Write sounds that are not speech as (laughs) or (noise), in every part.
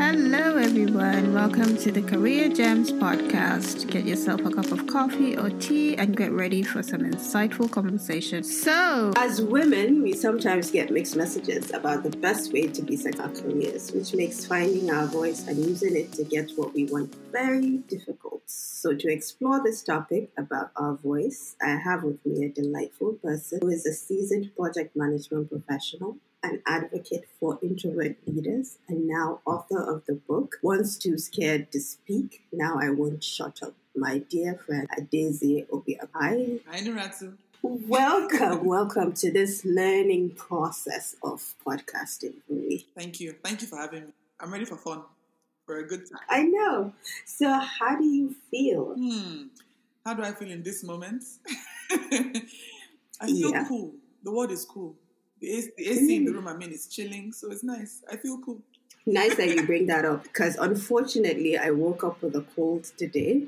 Hello, everyone. Welcome to the Career Gems podcast. Get yourself a cup of coffee or tea and get ready for some insightful conversation. So, As women, we sometimes get mixed messages about the best way to be our careers, which makes finding our voice and using it to get what we want very difficult. So, to explore this topic about our voice, I have with me a delightful person who is a seasoned project management professional an advocate for introvert leaders, and now author of the book Once Too Scared to Speak, Now I Won't Shut Up. My dear friend Adaeze Obiapai. Hi, Nuratu. Welcome, welcome to this learning process of podcasting for me. Thank you. Thank you for having me. I'm ready for fun, for a good time. I know. So, how do you feel? Hmm. How do I feel in this moment? (laughs) I feel Yeah. cool. The world is cool. The AC, in the room I'm in is chilling, so it's nice. I feel cool. Nice that you (laughs) bring that up because unfortunately, I woke up with a cold today.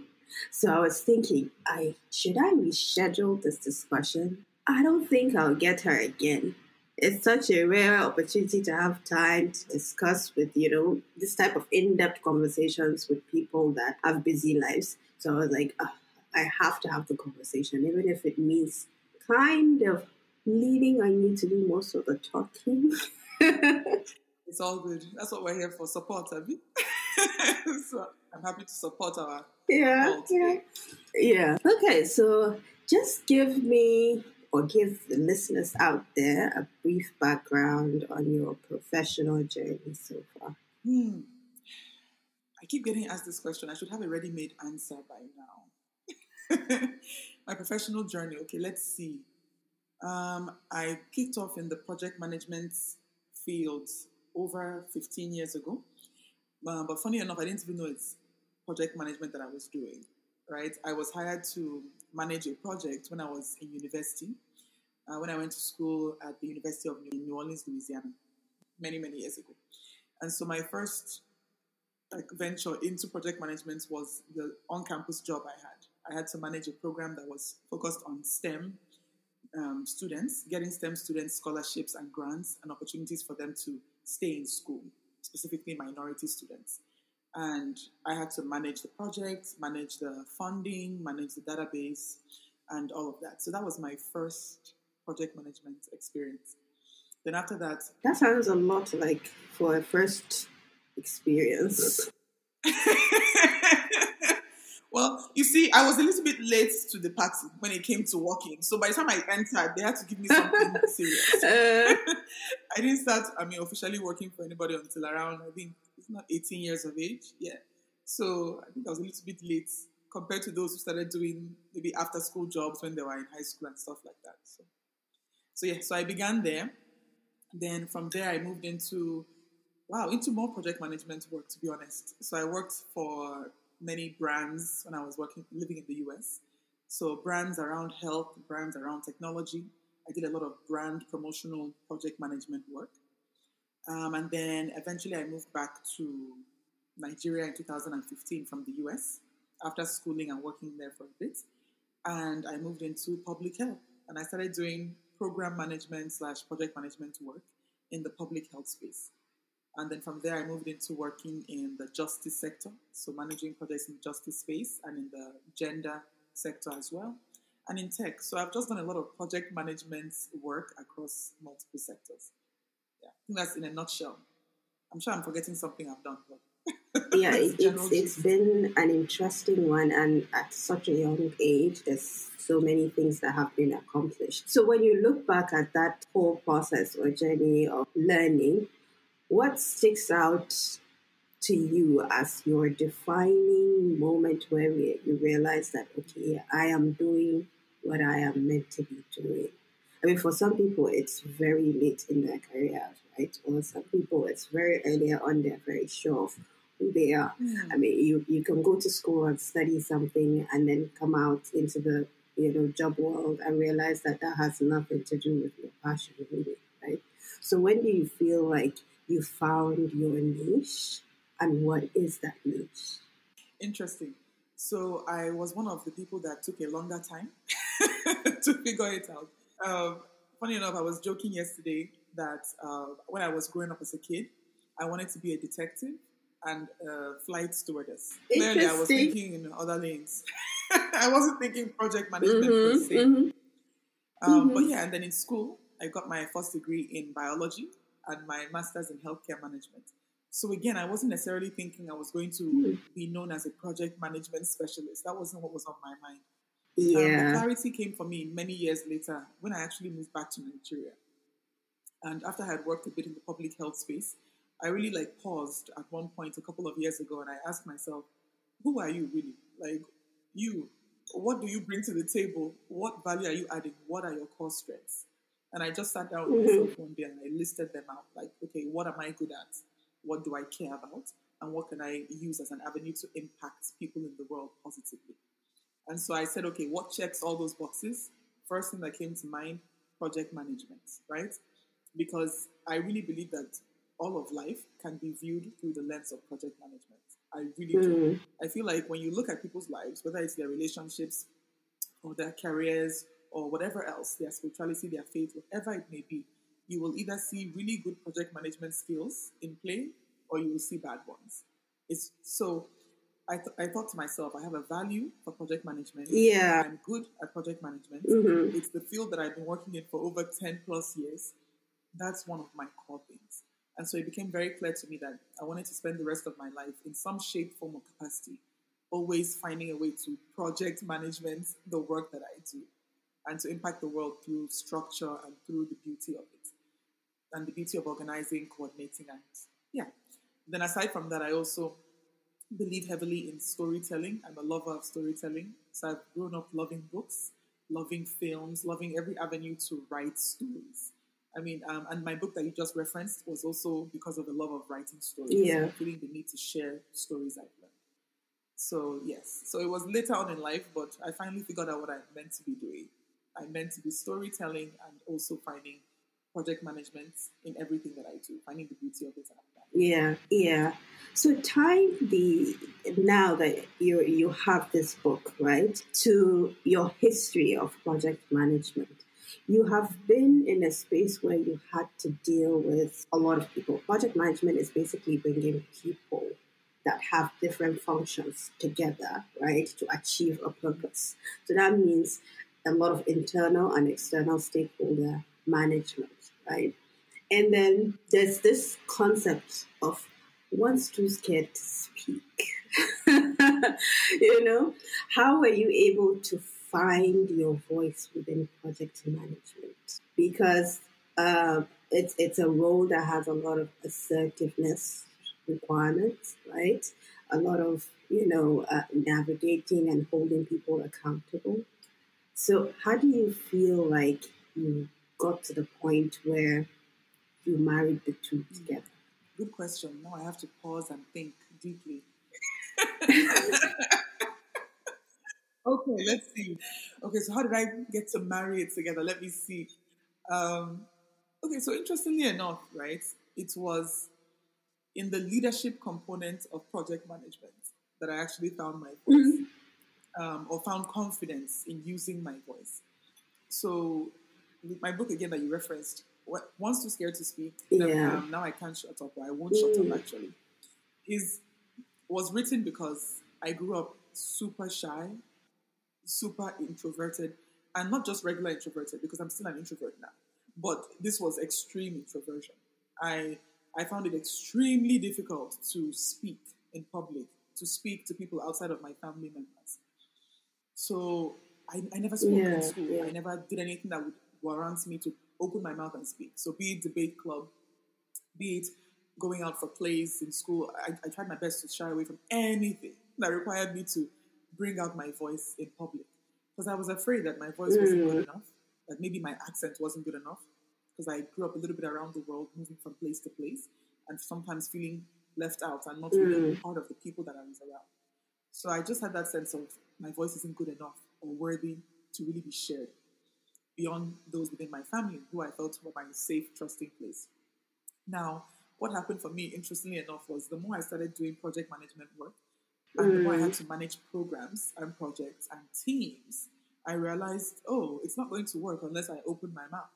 So I was thinking, I should I reschedule this discussion? I don't think I'll get her again. It's such a rare opportunity to have time to discuss with, you know, this type of in-depth conversations with people that have busy lives. So I was like, "Ah, I have to have the conversation, even if it means kind of leading I need to do most of the talking. (laughs) It's all good. That's what we're here for. Support, Abby. (laughs) so I'm happy to support our. yeah, yeah, yeah. Okay, so just give me or give the listeners out there a brief background on your professional journey so far. Hmm. I keep getting asked this question. I should have a ready-made answer by now. (laughs) My professional journey. Okay, let's see. Um, I kicked off in the project management field over 15 years ago. Uh, but funny enough, I didn't even know it's project management that I was doing. Right? I was hired to manage a project when I was in university. Uh, when I went to school at the University of New Orleans, Louisiana, many many years ago. And so my first like venture into project management was the on-campus job I had. I had to manage a program that was focused on STEM um, students, getting STEM students scholarships and grants and opportunities for them to stay in school, specifically minority students. And I had to manage the project, manage the funding, manage the database, and all of that. So that was my first project management experience. Then after that, That sounds a lot like for a first experience. (laughs) well, you see, I was a little bit late to the party when it came to walking. So by the time I entered, they had to give me something (laughs) serious. Uh, (laughs) I didn't start, I mean, officially working for anybody until around, I think, it's not 18 years of age. Yeah. So I think I was a little bit late compared to those who started doing maybe after school jobs when they were in high school and stuff like that. So, so yeah, so I began there. Then from there, I moved into, wow, into more project management work, to be honest. So I worked for many brands when I was working, living in the US. So brands around health, brands around technology. I did a lot of brand promotional project management work. Um, and then eventually I moved back to Nigeria in 2015 from the US after schooling and working there for a bit. And I moved into public health and I started doing program management slash project management work in the public health space. And then from there, I moved into working in the justice sector, so managing projects in the justice space and in the gender sector as well, and in tech. So I've just done a lot of project management work across multiple sectors. Yeah, I think that's in a nutshell. I'm sure I'm forgetting something I've done, but (laughs) yeah, that's it, the general it's it's been an interesting one, and at such a young age, there's so many things that have been accomplished. So when you look back at that whole process or journey of learning, what sticks out to you as your defining moment where you realize that okay, I am doing what I am meant to be doing? I mean, for some people, it's very late in their career, right? Or some people, it's very early on, they're very sure of who they are. Hmm. I mean, you, you can go to school and study something and then come out into the you know job world and realize that that has nothing to do with your passion, really, right? So when do you feel like you found your niche, and what is that niche? Interesting. So I was one of the people that took a longer time (laughs) to figure it out. Um, funny enough, I was joking yesterday that uh, when I was growing up as a kid, I wanted to be a detective. and uh, flight stewardess. Clearly, I was thinking in other lanes. (laughs) I wasn't thinking project management mm-hmm, per se. Mm-hmm. Um, mm-hmm. But yeah, and then in school, I got my first degree in biology and my master's in healthcare management. So again, I wasn't necessarily thinking I was going to mm. be known as a project management specialist. That wasn't what was on my mind. Yeah. Um, the clarity came for me many years later when I actually moved back to Nigeria. And after I had worked a bit in the public health space, I really like paused at one point a couple of years ago and I asked myself, who are you really? Like you, what do you bring to the table? What value are you adding? What are your core strengths? And I just sat down with mm-hmm. myself one day and I listed them out. Like, okay, what am I good at? What do I care about? And what can I use as an avenue to impact people in the world positively? And so I said, okay, what checks all those boxes? First thing that came to mind, project management, right? Because I really believe that all of life can be viewed through the lens of project management. I really mm. do. I feel like when you look at people's lives, whether it's their relationships or their careers or whatever else, their spirituality, their faith, whatever it may be, you will either see really good project management skills in play or you will see bad ones. It's so I, th- I thought to myself, I have a value for project management. Yeah. I'm good at project management. Mm-hmm. It's the field that I've been working in for over 10 plus years. That's one of my core things. And so it became very clear to me that I wanted to spend the rest of my life in some shape, form, or capacity, always finding a way to project management the work that I do and to impact the world through structure and through the beauty of it and the beauty of organizing, coordinating, and yeah. Then aside from that, I also believe heavily in storytelling. I'm a lover of storytelling. So I've grown up loving books, loving films, loving every avenue to write stories. I mean, um, and my book that you just referenced was also because of the love of writing stories. Yeah. Feeling the need to share stories I've learned. So, yes. So it was later on in life, but I finally figured out what I meant to be doing. I meant to be storytelling and also finding project management in everything that I do, finding the beauty of it. Yeah, yeah. So tie the now that you you have this book right to your history of project management. You have been in a space where you had to deal with a lot of people. Project management is basically bringing people that have different functions together, right, to achieve a purpose. So that means a lot of internal and external stakeholder management, right? And then there's this concept of one's too scared to speak. (laughs) you know, how were you able to find your voice within project management? Because uh, it's it's a role that has a lot of assertiveness requirements, right? A lot of you know uh, navigating and holding people accountable. So, how do you feel like you got to the point where you married the two together? Good question. Now I have to pause and think deeply. (laughs) okay, let's see. Okay, so how did I get to marry it together? Let me see. Um, okay, so interestingly enough, right, it was in the leadership component of project management that I actually found my voice mm-hmm. Um, or found confidence in using my voice. So, my book again that you referenced, once too scared to speak, yeah. um, now I can't shut up, or I won't mm. shut up mm. actually, is was written because I grew up super shy, super introverted, and not just regular introverted because I'm still an introvert now. But this was extreme introversion. I I found it extremely difficult to speak in public, to speak to people outside of my family members. So I, I never spoke yeah, in school. Yeah. I never did anything that would warrant me to open my mouth and speak. So be it debate club, be it going out for plays in school, I, I tried my best to shy away from anything that required me to bring out my voice in public. Because I was afraid that my voice wasn't good mm. enough, that maybe my accent wasn't good enough. Because I grew up a little bit around the world, moving from place to place, and sometimes feeling left out and not really mm. part of the people that I was around. So I just had that sense of my voice isn't good enough or worthy to really be shared beyond those within my family who I felt were my safe, trusting place. Now, what happened for me, interestingly enough, was the more I started doing project management work and mm. the more I had mm. to manage programs and projects and teams, I realized, oh, it's not going to work unless I open my mouth.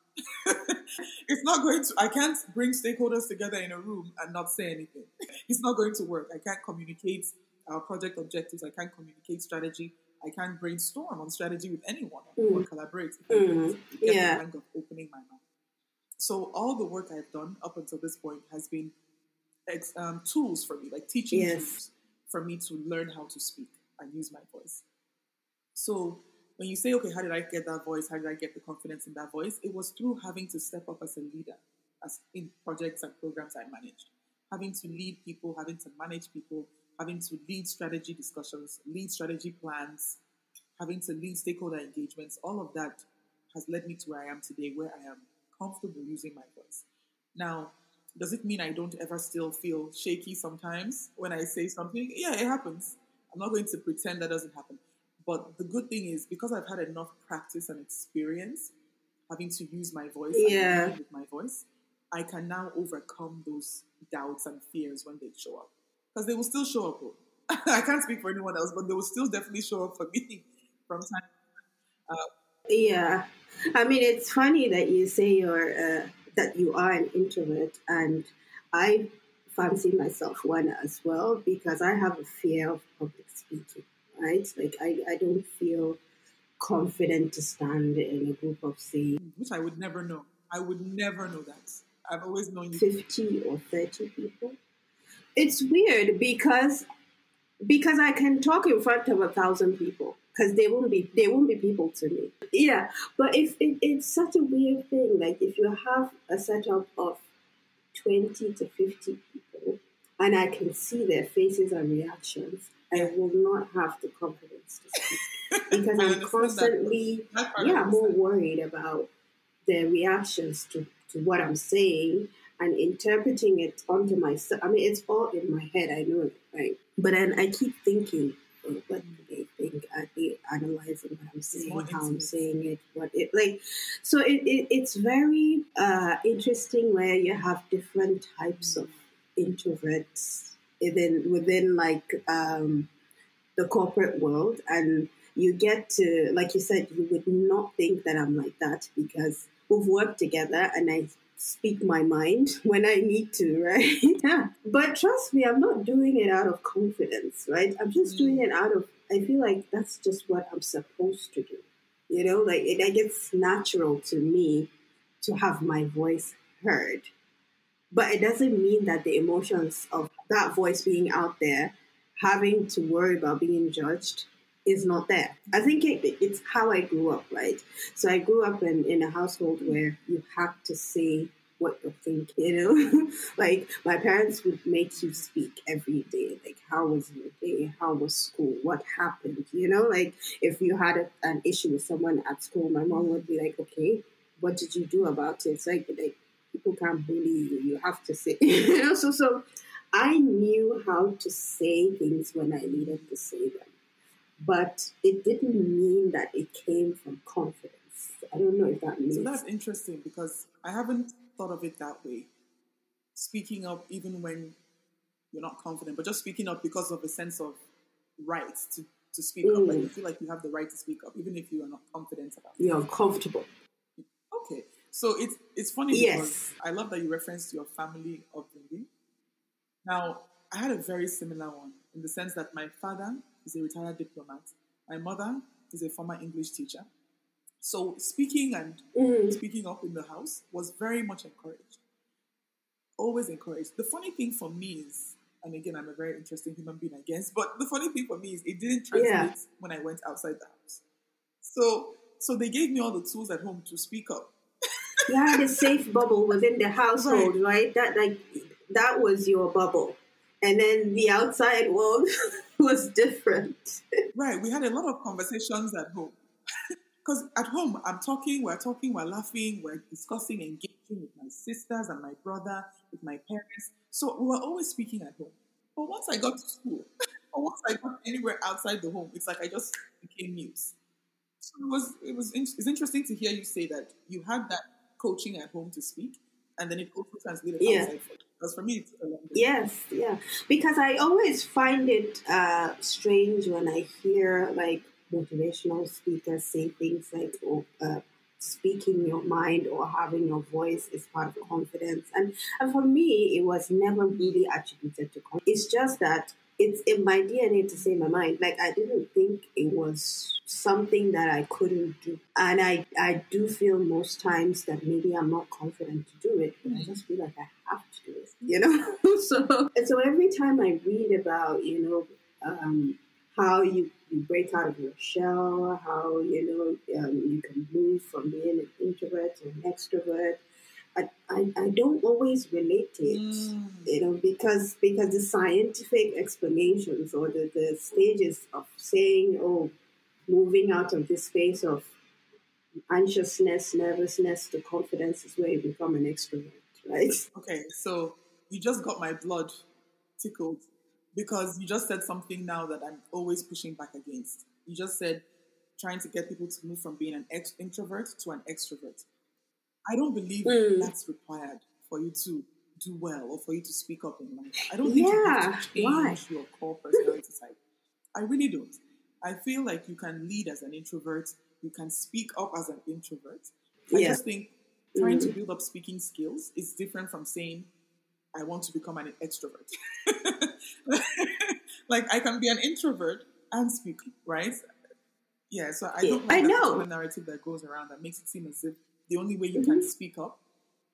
(laughs) it's not going to, I can't bring stakeholders together in a room and not say anything. (laughs) It's not going to work. I can't communicate our project objectives. I can't communicate strategy. I can't brainstorm on strategy with anyone mm. or collaborate. Mm. Yeah. of opening my mouth. So all the work I've done up until this point has been ex- um, tools for me, like teaching yes. tools for me to learn how to speak and use my voice. So when you say, okay, how did I get that voice? How did I get the confidence in that voice? It was through having to step up as a leader, as in projects and programs I managed, having to lead people, having to manage people, having to lead strategy discussions, lead strategy plans, having to lead stakeholder engagements. All of that has led me to where I am today, where I am comfortable using my voice. Now, does it mean I don't ever still feel shaky sometimes when I say something? Yeah, it happens. I'm not going to pretend that doesn't happen. But the good thing is because I've had enough practice and experience having to use my voice yeah. with my voice, I can now overcome those doubts and fears when they show up. Because they will still show up. (laughs) I can't speak for anyone else, but they will still definitely show up for me (laughs) from time uh, yeah. I mean, it's funny that you say you're uh, that you are an introvert, and I fancy myself one as well because I have a fear of public speaking right? Like I, I don't feel confident to stand in a group of say which I would never know. I would never know that. I've always known you. Fifty or thirty people. It's weird because because I can talk in front of a thousand people because they won't be they won't be people to me. Yeah, but if it, it's such a weird thing, like if you have a setup of twenty to fifty people, and I can see their faces and reactions, I will not have the confidence to speak (laughs) because I'm constantly, yeah, more worried about their reactions to, to what I'm saying and interpreting it onto myself. I mean, it's all in my head. I know it, right? But then I keep thinking, oh, what do they think? Are they analyzing what I'm saying, how. I'm saying it, what it like? So it, it it's very uh, interesting where you have different types of introverts within within like um, the corporate world, and you get to like you said, you would not think that I'm like that because we've worked together, and I speak my mind (laughs) when I need to, right? (laughs) yeah. But trust me, I'm not doing it out of confidence, right? I'm just mm. doing it out of I feel like that's just what I'm supposed to do. You know, like it, it gets natural to me to have my voice heard. But it doesn't mean that the emotions of that voice being out there, having to worry about being judged, is not there. I think it, it's how I grew up, right? So I grew up in, in a household where you have to say what you think, you know? (laughs) like my parents would make you speak every day. Like, how was your day? How was school? What happened? You know, like if you had a, an issue with someone at school, my mom would be like, okay, what did you do about it? It's like, like people can't bully you. You have to say, (laughs) you know. So, so I knew how to say things when I needed to say them, but it didn't mean that it came from confidence. I don't know if that means. So that's interesting because I haven't thought of it that way. Speaking up even when you're not confident, but just speaking up because of a sense of right to, to speak mm. up. Like you feel like you have the right to speak up, even if you are not confident about it. You're uncomfortable. Okay. So it's it's funny yes. because I love that you referenced your family upbringing. Now, I had a very similar one in the sense that my father is a retired diplomat, my mother is a former English teacher. So speaking and mm. speaking up in the house was very much encouraged. Always encouraged. The funny thing for me is, and again, I'm a very interesting human being, I guess, but the funny thing for me is it didn't translate yeah. when I went outside the house. So so they gave me all the tools at home to speak up (laughs) you had a safe bubble within the household, right. right? That like that was your bubble. And then the outside world (laughs) (laughs) was different. right. We had a lot of conversations at home. (laughs) Because at home, I'm talking, we're talking, we're laughing, we're discussing, engaging with my sisters and my brother, with my parents. So we were always speaking at home. But once I got to school, (laughs) or once I got anywhere outside the home, it's like I just became mute. So it was, it was, it's interesting to hear you say that you had that coaching at home to speak, and then it also translated yeah. outside for Because for me, Yes, yeah. Because I always find it uh, strange when I hear like motivational speakers say things like, "Oh, uh, speaking your mind or having your voice is part of confidence. And, and for me, it was never really attributed to confidence. It's just that it's in my DNA to say my mind. Like I didn't think it was something that I couldn't do. And I, I do feel most times that maybe I'm not confident to do it, but I just feel like I have to do it, you know? (laughs) so, and so every time I read about, you know, um, how you, you break out of your shell, how, you know, um, you can move from being an introvert to an extrovert, I, I, I don't always relate it, mm. you know, because because the scientific explanations or the, the stages of saying, oh, moving out of this space of anxiousness, nervousness to confidence is where you become an extrovert, right? (laughs) Okay, so you just got my blood tickled because you just said something now that I'm always pushing back against. You just said trying to get people to move from being an ex- introvert to an extrovert. I don't believe mm. that's required for you to do well or for you to speak up in life. I don't think yeah, you have to change why? your core personality type. I really don't. I feel like you can lead as an introvert, you can speak up as an introvert. I yeah. just think trying mm. to build up speaking skills is different from saying, I want to become an extrovert. (laughs) like I can be an introvert and speak, right? Yeah, so I don't like I know. narrative that goes around that makes it seem as if the only way you mm-hmm. can speak up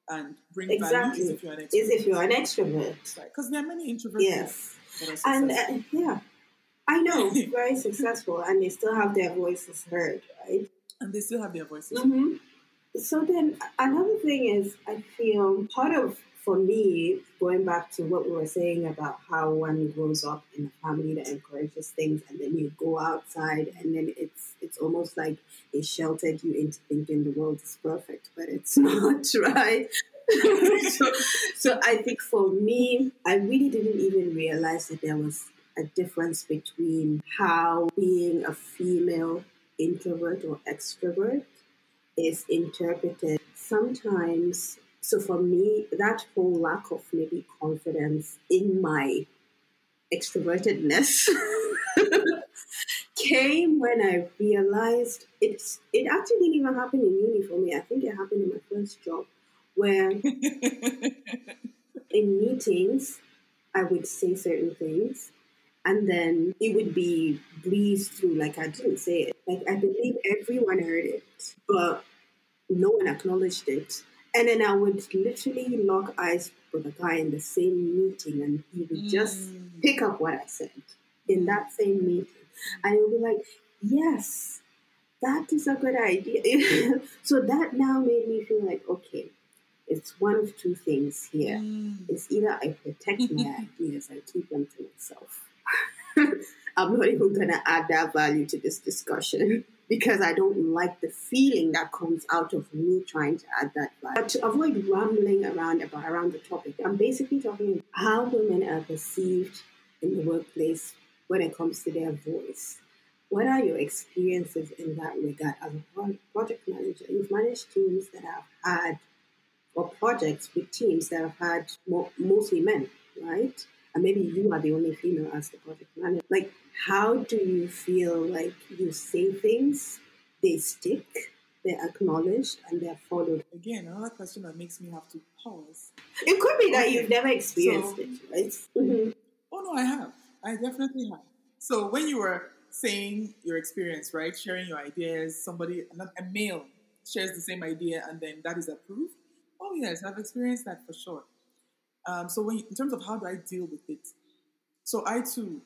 and bring exactly. value is if you're an extrovert. Is if you're an extrovert. Because there are many introverts. Yes. And uh, yeah, I know, (laughs) very successful, and they still have their voices heard, right? And they still have their voices. Mm-hmm. So then, another thing is, I feel part of for me, going back to what we were saying about how one grows up in a family that encourages things, and then you go outside, and then it's it's almost like they sheltered you into thinking the world is perfect, but it's (laughs) not, right? (laughs) so, so I think for me, I really didn't even realize that there was a difference between how being a female introvert or extrovert is interpreted. Sometimes so for me, that whole lack of maybe confidence in my extrovertedness (laughs) came when I realized it's it actually didn't even happen in uni for me. I think it happened in my first job where (laughs) in meetings I would say certain things and then it would be breezed through like I didn't say it. Like I believe everyone heard it, but no one acknowledged it. And then I would literally lock eyes with a guy in the same meeting, and he would just mm. pick up what I said in that same meeting. And he would be like, Yes, that is a good idea. (laughs) so that now made me feel like, okay, it's one of two things here. Mm. It's either I protect my (laughs) ideas, I keep them to myself. (laughs) I'm not even going to add that value to this discussion (laughs) because I don't like the feeling that comes out of me trying to add that value. But to avoid rambling around about around the topic, I'm basically talking about how women are perceived in the workplace when it comes to their voice. What are your experiences in that regard as a project manager? You've managed teams that have had, or projects with teams that have had mostly men, right? And maybe you are the only female as the project manager. Like, how do you feel like you say things, they stick, they're acknowledged, and they're followed? Again, another question that makes me have to pause. It could be that you've never experienced so, it, right? Mm-hmm. Oh, no, I have. I definitely have. So, when you were saying your experience, right, sharing your ideas, somebody, a male shares the same idea, and then that is approved. Oh, yes, I've experienced that for sure. Um, so when, in terms of how do I deal with it, so I too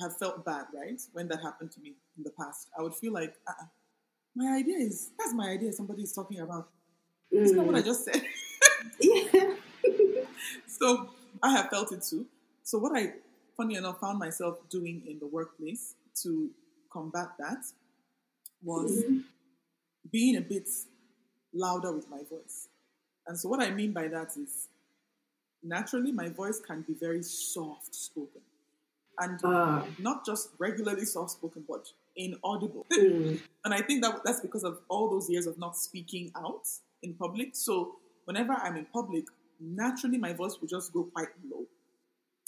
have felt bad, right? When that happened to me in the past, I would feel like, uh-uh, my idea is that's my idea. Somebody is talking about. Mm. It's not what I just said. yeah. (laughs) (laughs) so I have felt it too. So what I, funny enough, found myself doing in the workplace to combat that was mm-hmm. being a bit louder with my voice. And so what I mean by that is naturally my voice can be very soft spoken and uh. not just regularly soft spoken but inaudible mm. (laughs) and i think that that's because of all those years of not speaking out in public so whenever i'm in public naturally my voice will just go quite low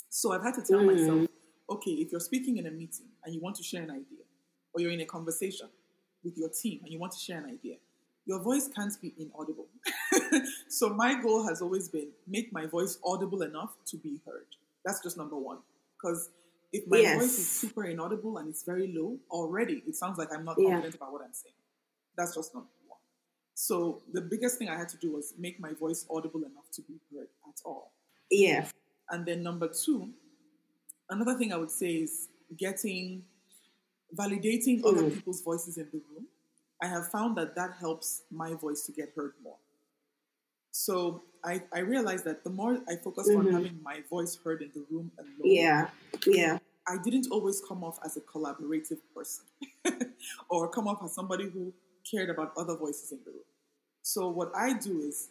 so i've had to tell mm. myself okay if you're speaking in a meeting and you want to share an idea or you're in a conversation with your team and you want to share an idea your voice can't be inaudible. (laughs) so my goal has always been make my voice audible enough to be heard. That's just number one. Because if my Yes. voice is super inaudible and it's very low, already it sounds like I'm not Yeah. confident about what I'm saying. That's just number one. So the biggest thing I had to do was make my voice audible enough to be heard at all. Yes. And then number two, another thing I would say is getting validating other Mm. people's voices in the room. I have found that that helps my voice to get heard more. So I, I realized that the more I focused on Mhm. having my voice heard in the room alone, Yeah. Yeah. I didn't always come off as a collaborative person (laughs) or come off as somebody who cared about other voices in the room. So what I do is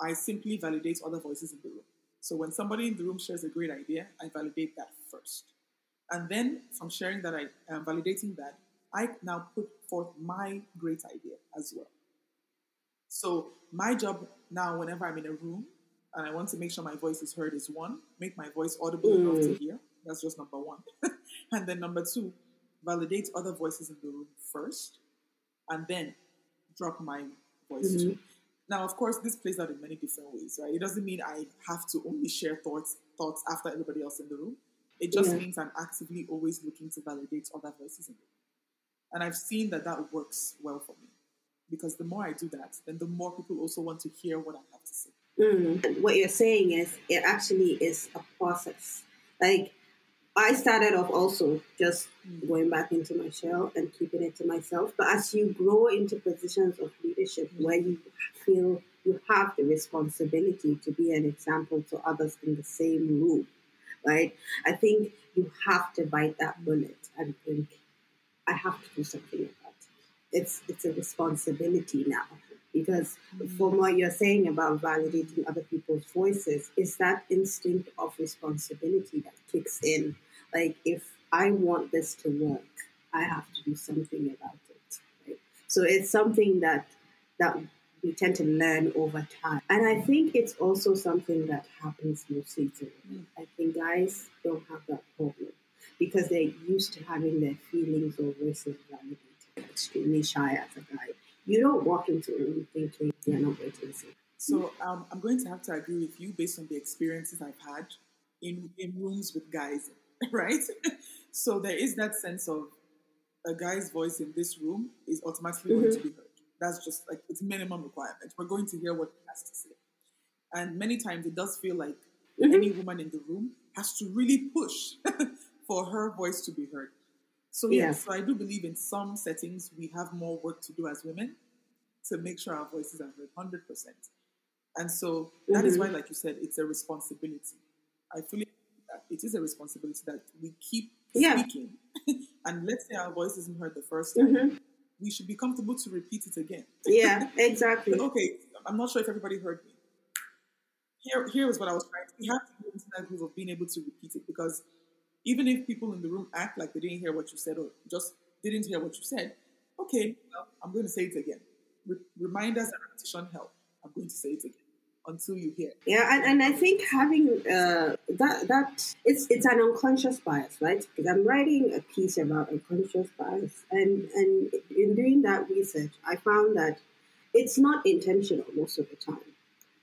I simply validate other voices in the room. So when somebody in the room shares a great idea, I validate that first. And then from sharing that, I am validating that, I now put forth my great idea as well. So my job now, whenever I'm in a room and I want to make sure my voice is heard, is one, make my voice audible enough to mm. hear. That's just number one. (laughs) and then number two, validate other voices in the room first, and then drop my voice too. Mm-hmm. Now, of course, this plays out in many different ways, right? It doesn't mean I have to only share thoughts thoughts after everybody else in the room. It just Yeah. means I'm actively always looking to validate other voices in the room. And I've seen that that works well for me. Because the more I do that, then the more people also want to hear what I have to say. Mm. What you're saying is it actually is a process. Like I started off also just going back into my shell and keeping it to myself. But as you grow into positions of leadership where you feel you have the responsibility to be an example to others in the same room, right? I think you have to bite that bullet and think, I have to do something about it. It's it's a responsibility now because mm. from what you're saying about validating other people's voices is that instinct of responsibility that kicks in. Like if i want this to work i have to do something about it right? so it's something that that we tend to learn over time. And i think it's also something that happens mostly to women mm. i think guys don't have that problem because they're used to having their feelings or voices validated extremely shy as a guy you don't walk into a room thinking you're not going to listen. So um, I'm going to have to agree with you based on the experiences I've had in, in rooms with guys, (laughs) right? (laughs) so there is that sense of a guy's voice in this room is automatically going to be heard. That's just like it's minimum requirement. We're going to hear what he has to say. And many times it does feel like any woman in the room has to really push (laughs) for her voice to be heard. So Yeah. yes, so I do believe in some settings we have more work to do as women to make sure our voices are heard, hundred percent. And so that is Mhm. why, like you said, it's a responsibility. I fully that it is a responsibility that we keep Yeah. speaking, (laughs) and let's say our voice isn't heard the first time, Mhm. we should be comfortable to repeat it again. Yeah, (laughs) exactly. Okay, I'm not sure if everybody heard me. Here, here is what I was trying. To, We have to get into that groove of being able to repeat it because even if people in the room act like they didn't hear what you said or just didn't hear what you said, okay, well, I'm going to say it again. Re- reminders and repetition help. I'm going to say it again until you hear. Yeah, and, and I think having uh, that that it's it's an unconscious bias, right? Because I'm writing a piece about unconscious bias, and and in doing that research, I found that it's not intentional most of the time,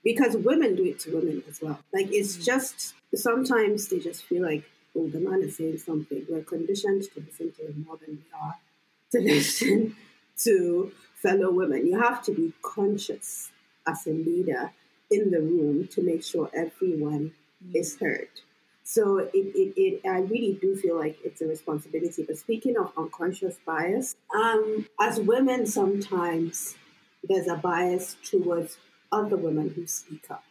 because women do it to women as well. Like it's just sometimes they just feel like, oh, the man is saying something. We're conditioned to listen to him more than we are to listen (laughs) to fellow women. You have to be conscious as a leader in the room to make sure everyone is heard. So it, it, it I really do feel like it's a responsibility. But speaking of unconscious bias, um, as women sometimes there's a bias towards other women who speak up.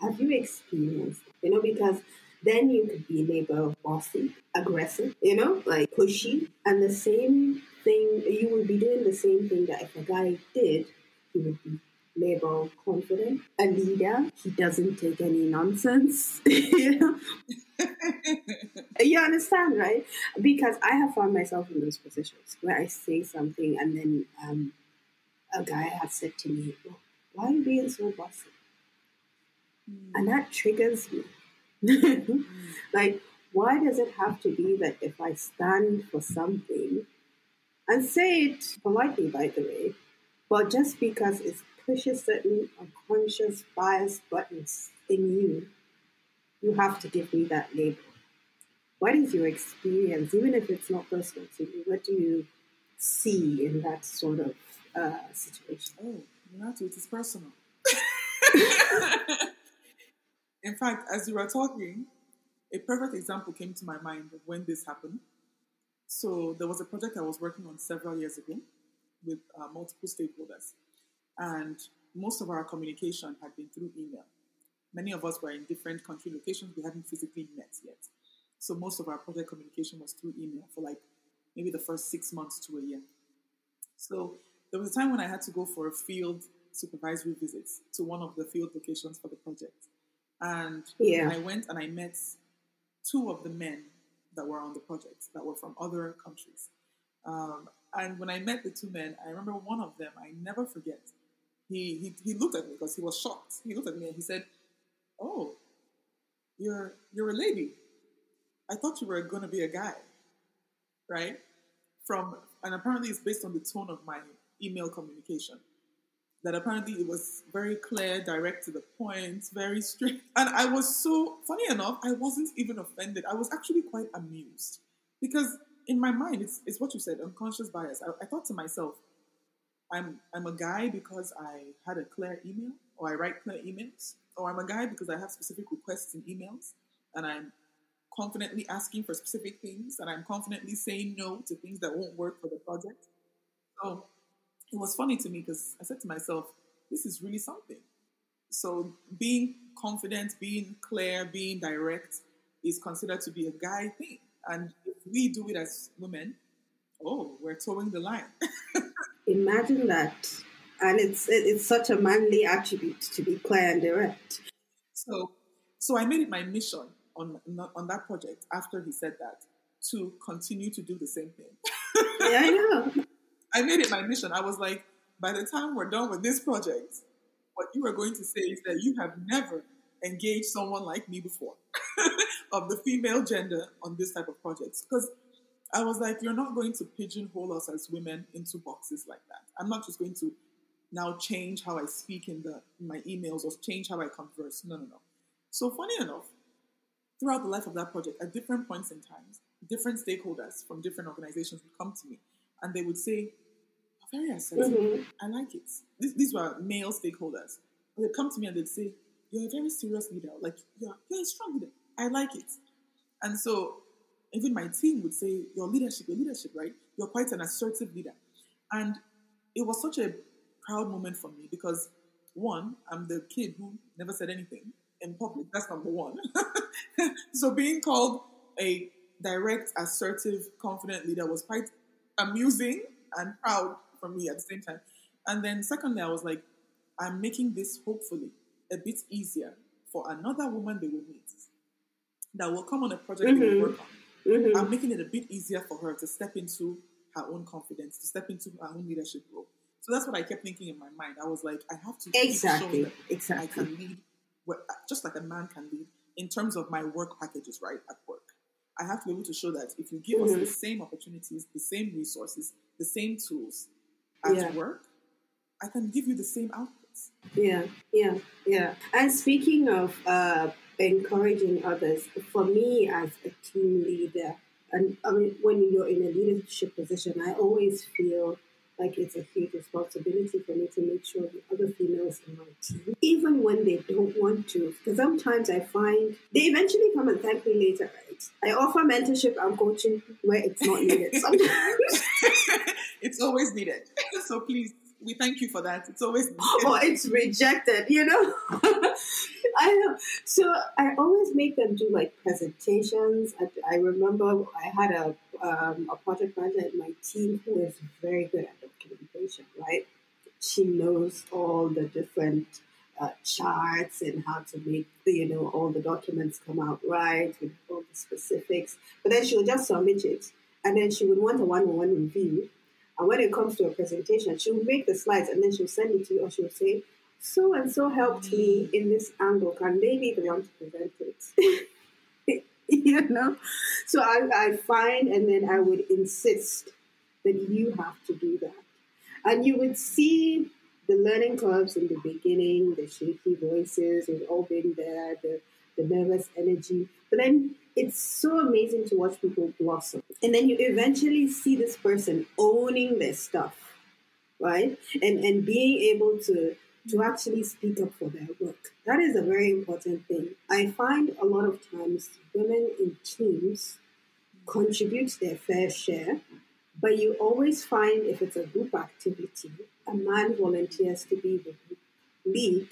Have you experienced? You know, because then you could be a labeled bossy, aggressive, you know, like pushy. And the same thing, you would be doing the same thing that if a guy did, he would be labeled confident, a leader. He doesn't take any nonsense, (laughs) you know. You understand, right? Because I have found myself in those positions where I say something and then um, a guy has said to me, "Oh, Why are you being so bossy? And that triggers me. (laughs) like, why does it have to be that if I stand for something and say it politely, by the way, But just because it pushes certain unconscious bias buttons in you, you have to give me that label. What is your experience, even if it's not personal to you? What do you see in that sort of uh, situation? Oh, not it is personal. (laughs) (laughs) in fact, as you were talking, a perfect example came to my mind of when this happened. So there was a project I was working on several years ago with uh, multiple stakeholders, and most of our communication had been through email. Many of us were in different country locations; we hadn't physically met yet. So most of our project communication was through email for like maybe the first six months to a year. So there was a time when I had to go for a field supervisory visit to one of the field locations for the project. And yeah. I went and I met two of the men that were on the project that were from other countries. Um, and when I met the two men, I remember one of them, I never forget. He, he, he looked at me because he was shocked. He looked at me and he said, Oh, you're, you're a lady. I thought you were going to be a guy, right? From, and apparently it's based on the tone of my email communication that apparently it was very clear, direct to the point, very straight. (laughs) And I was so, funny enough, I wasn't even offended. I was actually quite amused because in my mind, it's, it's what you said, unconscious bias. I, I thought to myself, I'm, I'm a guy because I had a clear email or I write clear emails, or I'm a guy because I have specific requests in emails and I'm confidently asking for specific things and I'm confidently saying no to things that won't work for the project. So it was funny to me because I said to myself, this is really something. So being confident, being clear, being direct is considered to be a guy thing. And if we do it as women, oh, we're toeing the line. (laughs) Imagine that. And it's it's such a manly attribute to be clear and direct. So so I made it my mission on on that project after he said that to continue to do the same thing. yeah, I know. (laughs) I made it my mission. I was like, by the time we're done with this project, what you are going to say is that you have never engaged someone like me before (laughs) of the female gender on this type of projects. Because I was like, you're not going to pigeonhole us as women into boxes like that. I'm not just going to now change how I speak in the in my emails or change how I converse. No, no, no. So funny enough, throughout the life of that project, at different points in times, different stakeholders from different organizations would come to me and they would say, very assertive. Mm-hmm. I like it. These, these were male stakeholders. They'd come to me and they'd say, You're a very serious leader. Like, you're, you're a strong leader. I like it. And so, even my team would say, Your leadership, your leadership, right? You're quite an assertive leader. And it was such a proud moment for me because, one, I'm the kid who never said anything in public. That's number one. (laughs) so, being called a direct, assertive, confident leader was quite amusing and proud for me at the same time. And then secondly, I was like, I'm making this hopefully a bit easier for another woman they will meet that will come on a project mm-hmm. they will work on. Mm-hmm. I'm making it a bit easier for her to step into her own confidence, to step into her own leadership role. So that's what I kept thinking in my mind. I was like, I have to exactly, that exactly. I can lead, just like a man can lead in terms of my work packages, right at work. I have to be able to show that if you give mm-hmm. us the mm-hmm. same opportunities, the same resources, the same tools, at yeah. work, I can give you the same outputs. Yeah, yeah, yeah. And speaking of uh, encouraging others, for me as a team leader, and I mean, when you're in a leadership position, I always feel like it's a huge responsibility for me to make sure the other females in my team, even when they don't want to, because sometimes I find they eventually come and thank me later, right? I offer mentorship and coaching where it's not needed sometimes. (laughs) it's always needed. (laughs) So please, we thank you for that. It's always (laughs) needed. Oh, it's rejected, you know? (laughs) I know. So I always make them do like presentations. I, I remember I had a um, a project manager in my team who is very good at documentation, right? She knows all the different uh, charts and how to make you know all the documents come out right with all the specifics. But then she would just submit it, and then she would want a one-on-one review. And when it comes to a presentation, she would make the slides and then she'll send it to you, or she'll say, "So and so helped me in this angle. Can they be the one to present it?" (laughs) you know? So I, I find, and then I would insist that you have to do that. And you would see the learning curves in the beginning, the shaky voices, we've all been there, the, the nervous energy. But then it's so amazing to watch people blossom. And then you eventually see this person owning their stuff, right? And and being able to to actually speak up for their work. That is a very important thing. I find a lot of times women in teams contribute their fair share, but you always find if it's a group activity, a man volunteers to be the lead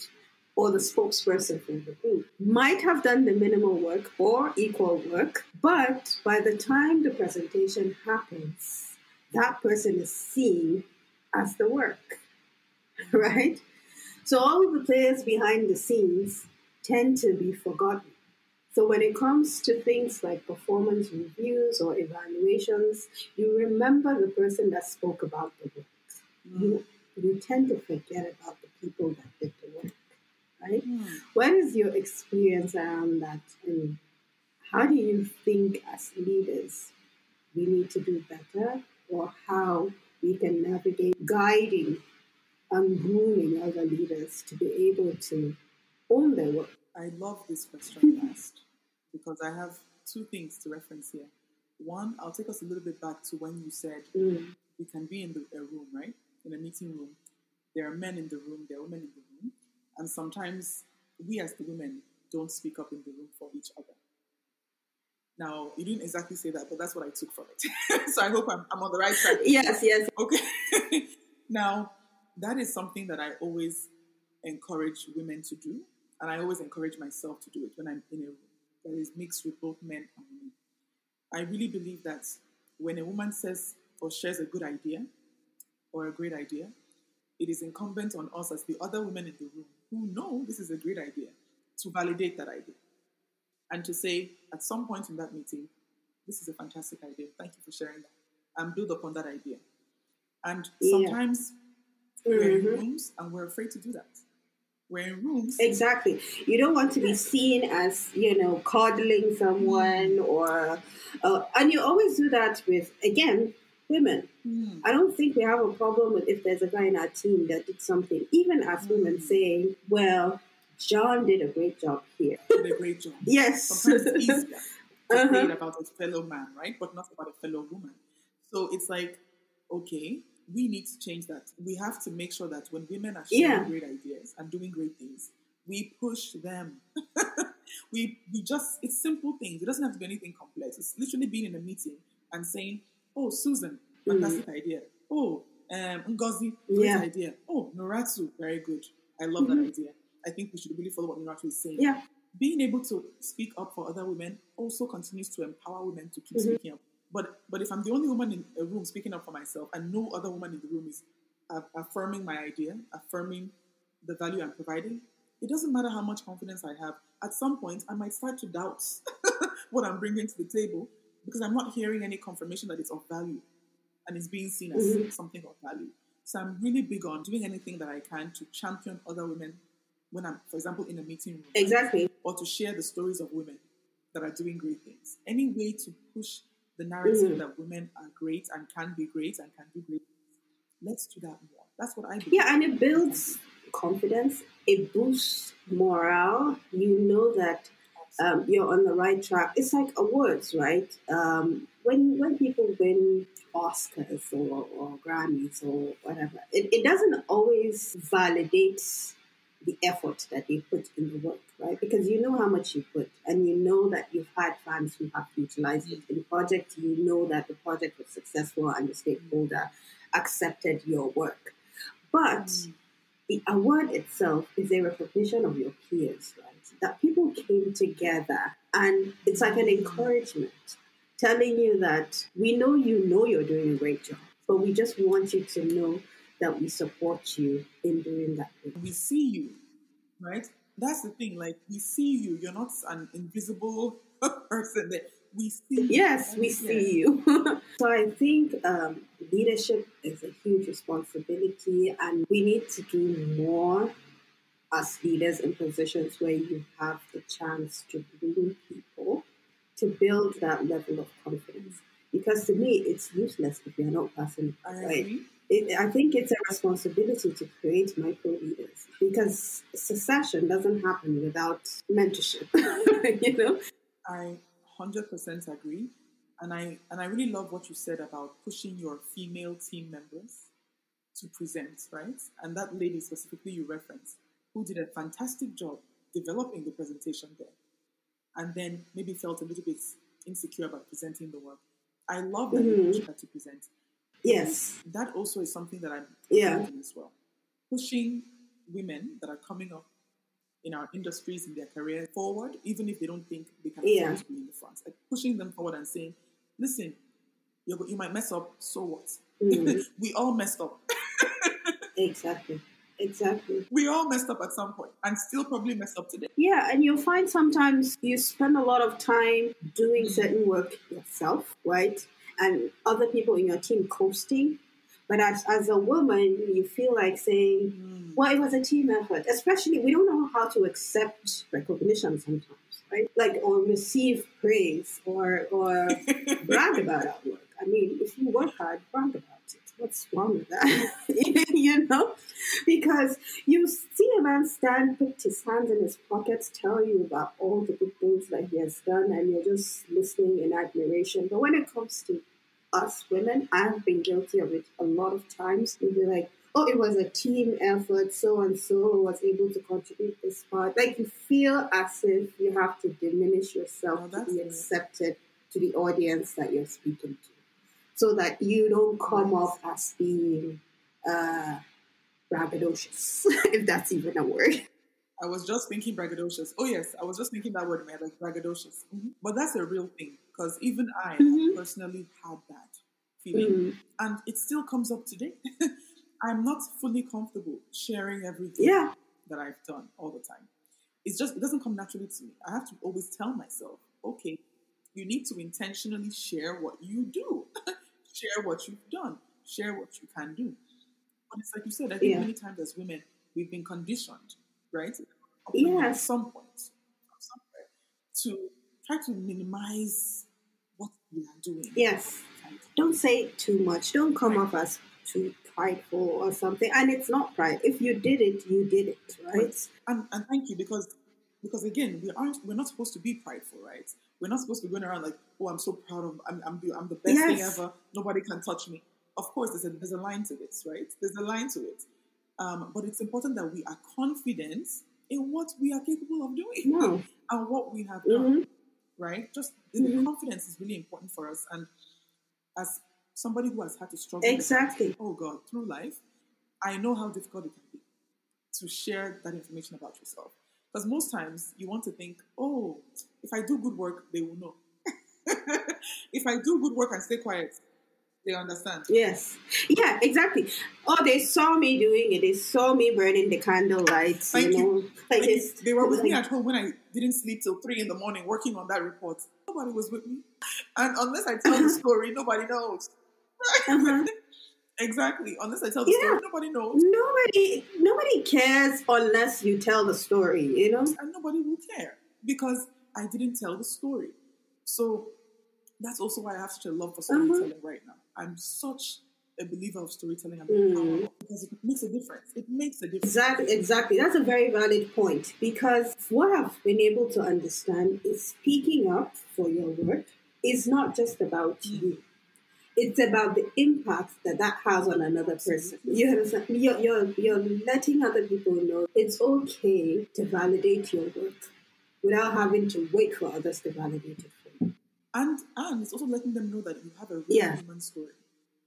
or the spokesperson for the group might have done the minimal work or equal work, but by the time the presentation happens, that person is seen as the work, (laughs) right? So all of the players behind the scenes tend to be forgotten. So when it comes to things like performance reviews or evaluations, you remember the person that spoke about the work. Mm. You, you tend to forget about the people that did the work, right? Mm. What is your experience around that? And how do you think as leaders we need to do better or how we can navigate guiding and grooming other leaders to be able to own their work? I love this question last (laughs) because I have two things to reference here. One, I'll take us a little bit back to when you said mm. we can be in the, a room, right? In a meeting room. There are men in the room, there are women in the room. And sometimes we as the women don't speak up in the room for each other. Now, you didn't exactly say that, but that's what I took from it. (laughs) so I hope I'm, I'm on the right track. Yes, yes. Okay. (laughs) now, that is something that I always encourage women to do, and I always encourage myself to do it when I'm in a room that is mixed with both men and women. I really believe that when a woman says or shares a good idea or a great idea, it is incumbent on us as the other women in the room who know this is a great idea to validate that idea and to say at some point in that meeting, this is a fantastic idea. Thank you for sharing that. And build upon that idea. And sometimes yeah we're in mm-hmm. rooms and we're afraid to do that. We're in rooms. Exactly. You don't want to be seen as, you know, coddling someone or, uh, and you always do that with, again, women. Mm. I don't think we have a problem with if there's a guy in our team that did something, even as mm. women saying, well, John did a great job here. Did a great job. (laughs) yes. Sometimes it's easier to uh-huh. say it about a fellow man, right? But not about a fellow woman. So it's like, okay, we need to change that. We have to make sure that when women are sharing yeah. great ideas and doing great things, we push them. (laughs) we we just it's simple things. It doesn't have to be anything complex. It's literally being in a meeting and saying, "Oh, Susan, fantastic mm. idea. Oh, um, Ngozi, great yeah. idea. Oh, Nuratu, very good. I love mm-hmm. that idea. I think we should really follow what Nuratu is saying. Yeah. Being able to speak up for other women also continues to empower women to keep mm-hmm. speaking up but but if I'm the only woman in a room speaking up for myself, and no other woman in the room is affirming my idea, affirming the value I'm providing, it doesn't matter how much confidence I have. At some point, I might start to doubt (laughs) what I'm bringing to the table because I'm not hearing any confirmation that it's of value and it's being seen as mm-hmm. something of value. So I'm really big on doing anything that I can to champion other women when I'm, for example, in a meeting room. Exactly. Or to share the stories of women that are doing great things. Any way to push the narrative mm. that women are great and can be great and can do great. Let's do that more. That's what I believe. Yeah, and it builds confidence. It boosts morale. You know that um, you're on the right track. It's like awards, right? Um, when when people win Oscars or, or Grammys or whatever, it, it doesn't always validate the effort that they put in the work, right? Because you know how much you put, and you know that you've had fans who have utilized it in project. You know that the project was successful and the stakeholder accepted your work. But mm. the award itself is a recognition of your peers, right? That people came together, and it's like an encouragement, telling you that we know you know you're doing a great job, but we just want you to know that we support you in doing that. We see you, right? That's the thing. Like we see you. You're not an invisible (laughs) person. That we see. You. Yes, we see you. (laughs) so I think um, leadership is a huge responsibility, and we need to do more as leaders in positions where you have the chance to bring people to build that level of confidence. because to me it's useless if you're not passionate. I right? It, I think it's a responsibility to create micro leaders because succession doesn't happen without mentorship. (laughs) you know, I hundred percent agree, and I and I really love what you said about pushing your female team members to present, right? And that lady specifically you referenced, who did a fantastic job developing the presentation there, and then maybe felt a little bit insecure about presenting the work. I love that you Mhm. pushed her to present. yes, That also is something that I'm Yeah. doing as well. Pushing women that are coming up in our industries in their career forward, even if they don't think they can Yeah. be in the front. Like pushing them forward and saying, listen, you you might mess up, so what? Mhm. (laughs) we all messed up. (laughs) exactly, exactly. We all messed up at some point and still probably mess up today. Yeah, and you'll find sometimes you spend a lot of time doing certain work yourself, right? And other people in your team coasting. But as, as a woman, you feel like saying, hmm. well, it was a team effort. Especially, we don't know how to accept recognition sometimes, right? Like, or receive praise or, or (laughs) brag about our work. I mean, if you work hard, brag about it. What's wrong with that? (laughs) you know? Because you see a man stand, put his hands in his pockets, tell you about all the good things that he has done, and you're just listening in admiration. But when it comes to us women, I've been guilty of it a lot of times. You'll be like, oh, it was a team effort, so and so was able to contribute this part. Like you feel as if you have to diminish yourself Oh, to be it. accepted to the audience that you're speaking to. So that you don't come off as being uh, braggadocious, (laughs) if that's even a word. I was just thinking braggadocious. Oh yes, I was just thinking that word in my head, like braggadocious. Mm-hmm. But that's a real thing because even I Mhm. personally had that feeling, Mhm. and it still comes up today. (laughs) I'm not fully comfortable sharing everything Yeah, that I've done all the time. It's just it doesn't come naturally to me. I have to always tell myself, okay, you need to intentionally share what you do, (laughs) share what you've done, share what you can do. But it's like you said, I think Yeah. many times as women, we've been conditioned, right? Yeah. At some point, somewhere, to try to minimize what we are doing. yes. Don't say too much. Don't come off as too prideful or something. And it's not pride. If you did it, you did it, right? And, and thank you because because again we aren't we're not supposed to be prideful, right? We're not supposed to be going around like, oh, I'm so proud of I'm I'm the, I'm the best thing ever. Nobody can touch me. Of course, there's a there's a line to this, right? There's a line to it. Um, but it's important that we are confident in what we are capable of doing No. and what we have done, Mhm. right? Just the Mhm. confidence is really important for us. And as somebody who has had to struggle with Exactly. oh God, through life, I know how difficult it can be to share that information about yourself. Because most times you want to think, oh, if I do good work, they will know. (laughs) if I do good work and stay quiet, they understand. Yes. Yeah, exactly. Oh, they saw me doing it. They saw me burning the candle lights. Thank you know, like Like, it's, they were with me like- at home when I didn't sleep till three in the morning working on that report. Nobody was with me. And unless I tell the story, nobody knows. Uh-huh. Exactly. Unless I tell the Yeah. story, nobody knows. Nobody, nobody cares unless you tell the story. You know. and nobody will care because I didn't tell the story. So that's also why I have such a love for Uh-huh. storytelling right now. I'm such a believer of storytelling and Mm. because it makes a difference. It makes a difference. Exactly, exactly. That's a very valid point because what I've been able to understand is speaking up for your work is not just about Mm. you. It's about the impact that that has on another person. You understand? You're, you're, you're letting other people know it's okay to validate your work without having to wait for others to validate it for you. And and it's also letting them know that you have a real Yeah. human story.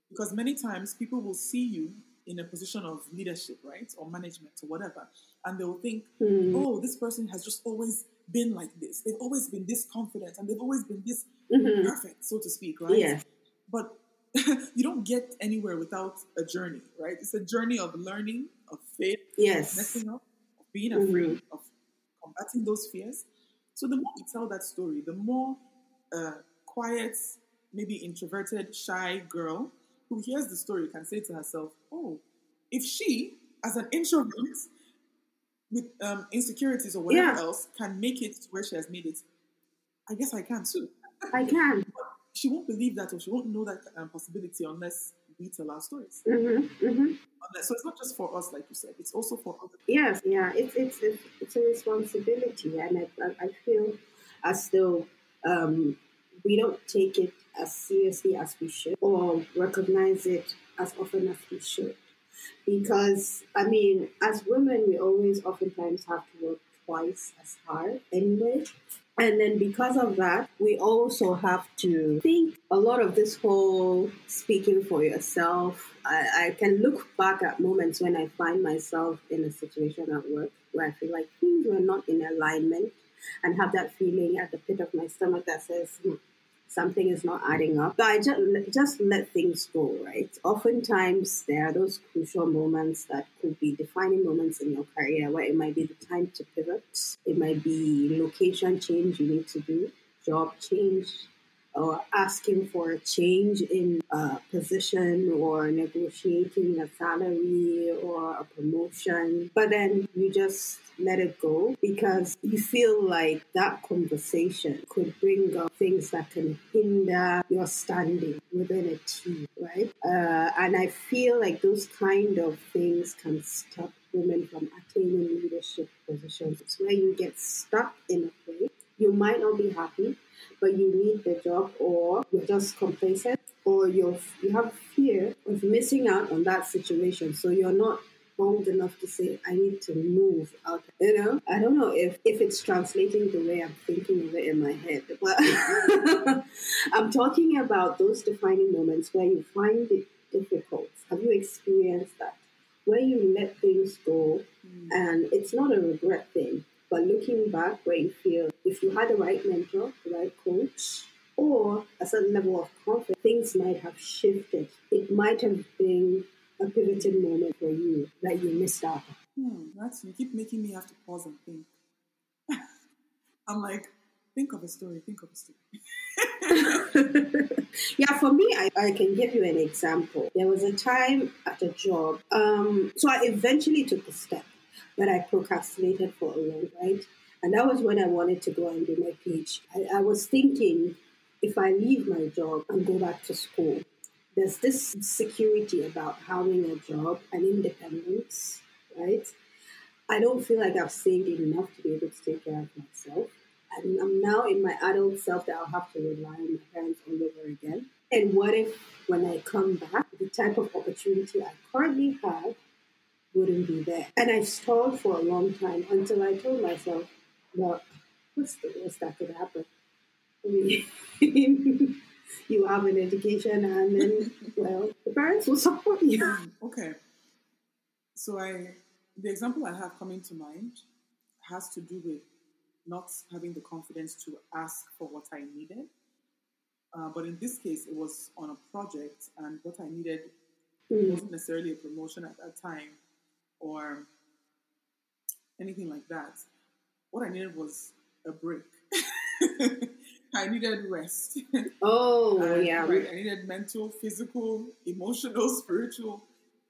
Because many times people will see you in a position of leadership, right? Or management or whatever. And they will think, Hmm. oh, this person has just always been like this. They've always been this confident and they've always been this Mhm. perfect, so to speak, right? Yes. But (laughs) you don't get anywhere without a journey, right? It's a journey of learning, of faith, Yes. messing up, of being Mhm. afraid, of combating those fears. So the more we tell that story, the more uh, quiet, maybe introverted, shy girl who hears the story can say to herself, "Oh, if she, as an introvert with um, insecurities or whatever Yeah. else, can make it to where she has made it, I guess I can too." I can. (laughs) she won't believe that or she won't know that um, possibility unless we tell our stories. Mm-hmm, mm-hmm. So it's not just for us, like you said; it's also for other. Yes, yeah, it's it's it's, it's a responsibility, and I, I feel as though um, we don't take it as seriously as we should, or recognize it as often as we should. Because I mean, as women, we always oftentimes have to work twice as hard anyway. And then because of that, we also have to think a lot of this whole speaking for yourself. I, I, can look back at moments when I find myself in a situation at work where I feel like things were not in alignment and have that feeling at the pit of my stomach that says, hmm, something is not adding up. But I just, just let things go, right? Oftentimes, there are those crucial moments that could be defining moments in your career where it might be the time to pivot, it might be location change you need to do, job change, or asking for a change in a position or negotiating a salary or a promotion. But then you just let it go because you feel like that conversation could bring up things that can hinder your standing within a team, right? Uh, and I feel like those kind of things can stop women from attaining leadership positions. It's where you get stuck in a place. You might not be happy, but you need the job or you're just complacent or you're, you have fear of missing out on that situation. So you're not bold enough to say, I need to move out. You know, I don't know if, if it's translating the way I'm thinking of it in my head, but (laughs) I'm talking about those defining moments where you find it difficult. Have you experienced that? Where you let things go mm. and it's not a regret thing. But looking back, where you feel if you had the right mentor, the right coach, or a certain level of confidence, things might have shifted. It might have been a pivoting moment for you that you missed out. Hmm, that's you keep making me have to pause and think. (laughs) I'm like, think of a story, think of a story. (laughs) yeah, for me, I, I can give you an example. There was a time at a job, um, so I eventually took a step but I procrastinated for a long right? And that was when I wanted to go and do my PhD. I, I was thinking if I leave my job and go back to school, there's this security about having a job and independence, right? I don't feel like I've saved enough to be able to take care of myself. And I'm now in my adult self that I'll have to rely on my parents all over again. And what if, when I come back, the type of opportunity I currently have wouldn't be there. And I stalled for a long time until I told myself, well, what's the worst that could happen? I mean, (laughs) you have an education and then, well, the parents will support you. (laughs) Okay. So I, the example I have coming to mind has to do with not having the confidence to ask for what I needed. Uh, but in this case, it was on a project, and what I needed mm. wasn't necessarily a promotion at that time or anything like that. What I needed was a break. (laughs) I needed rest. Oh, (laughs) and, yeah. Right. I needed mental, physical, emotional, (laughs) spiritual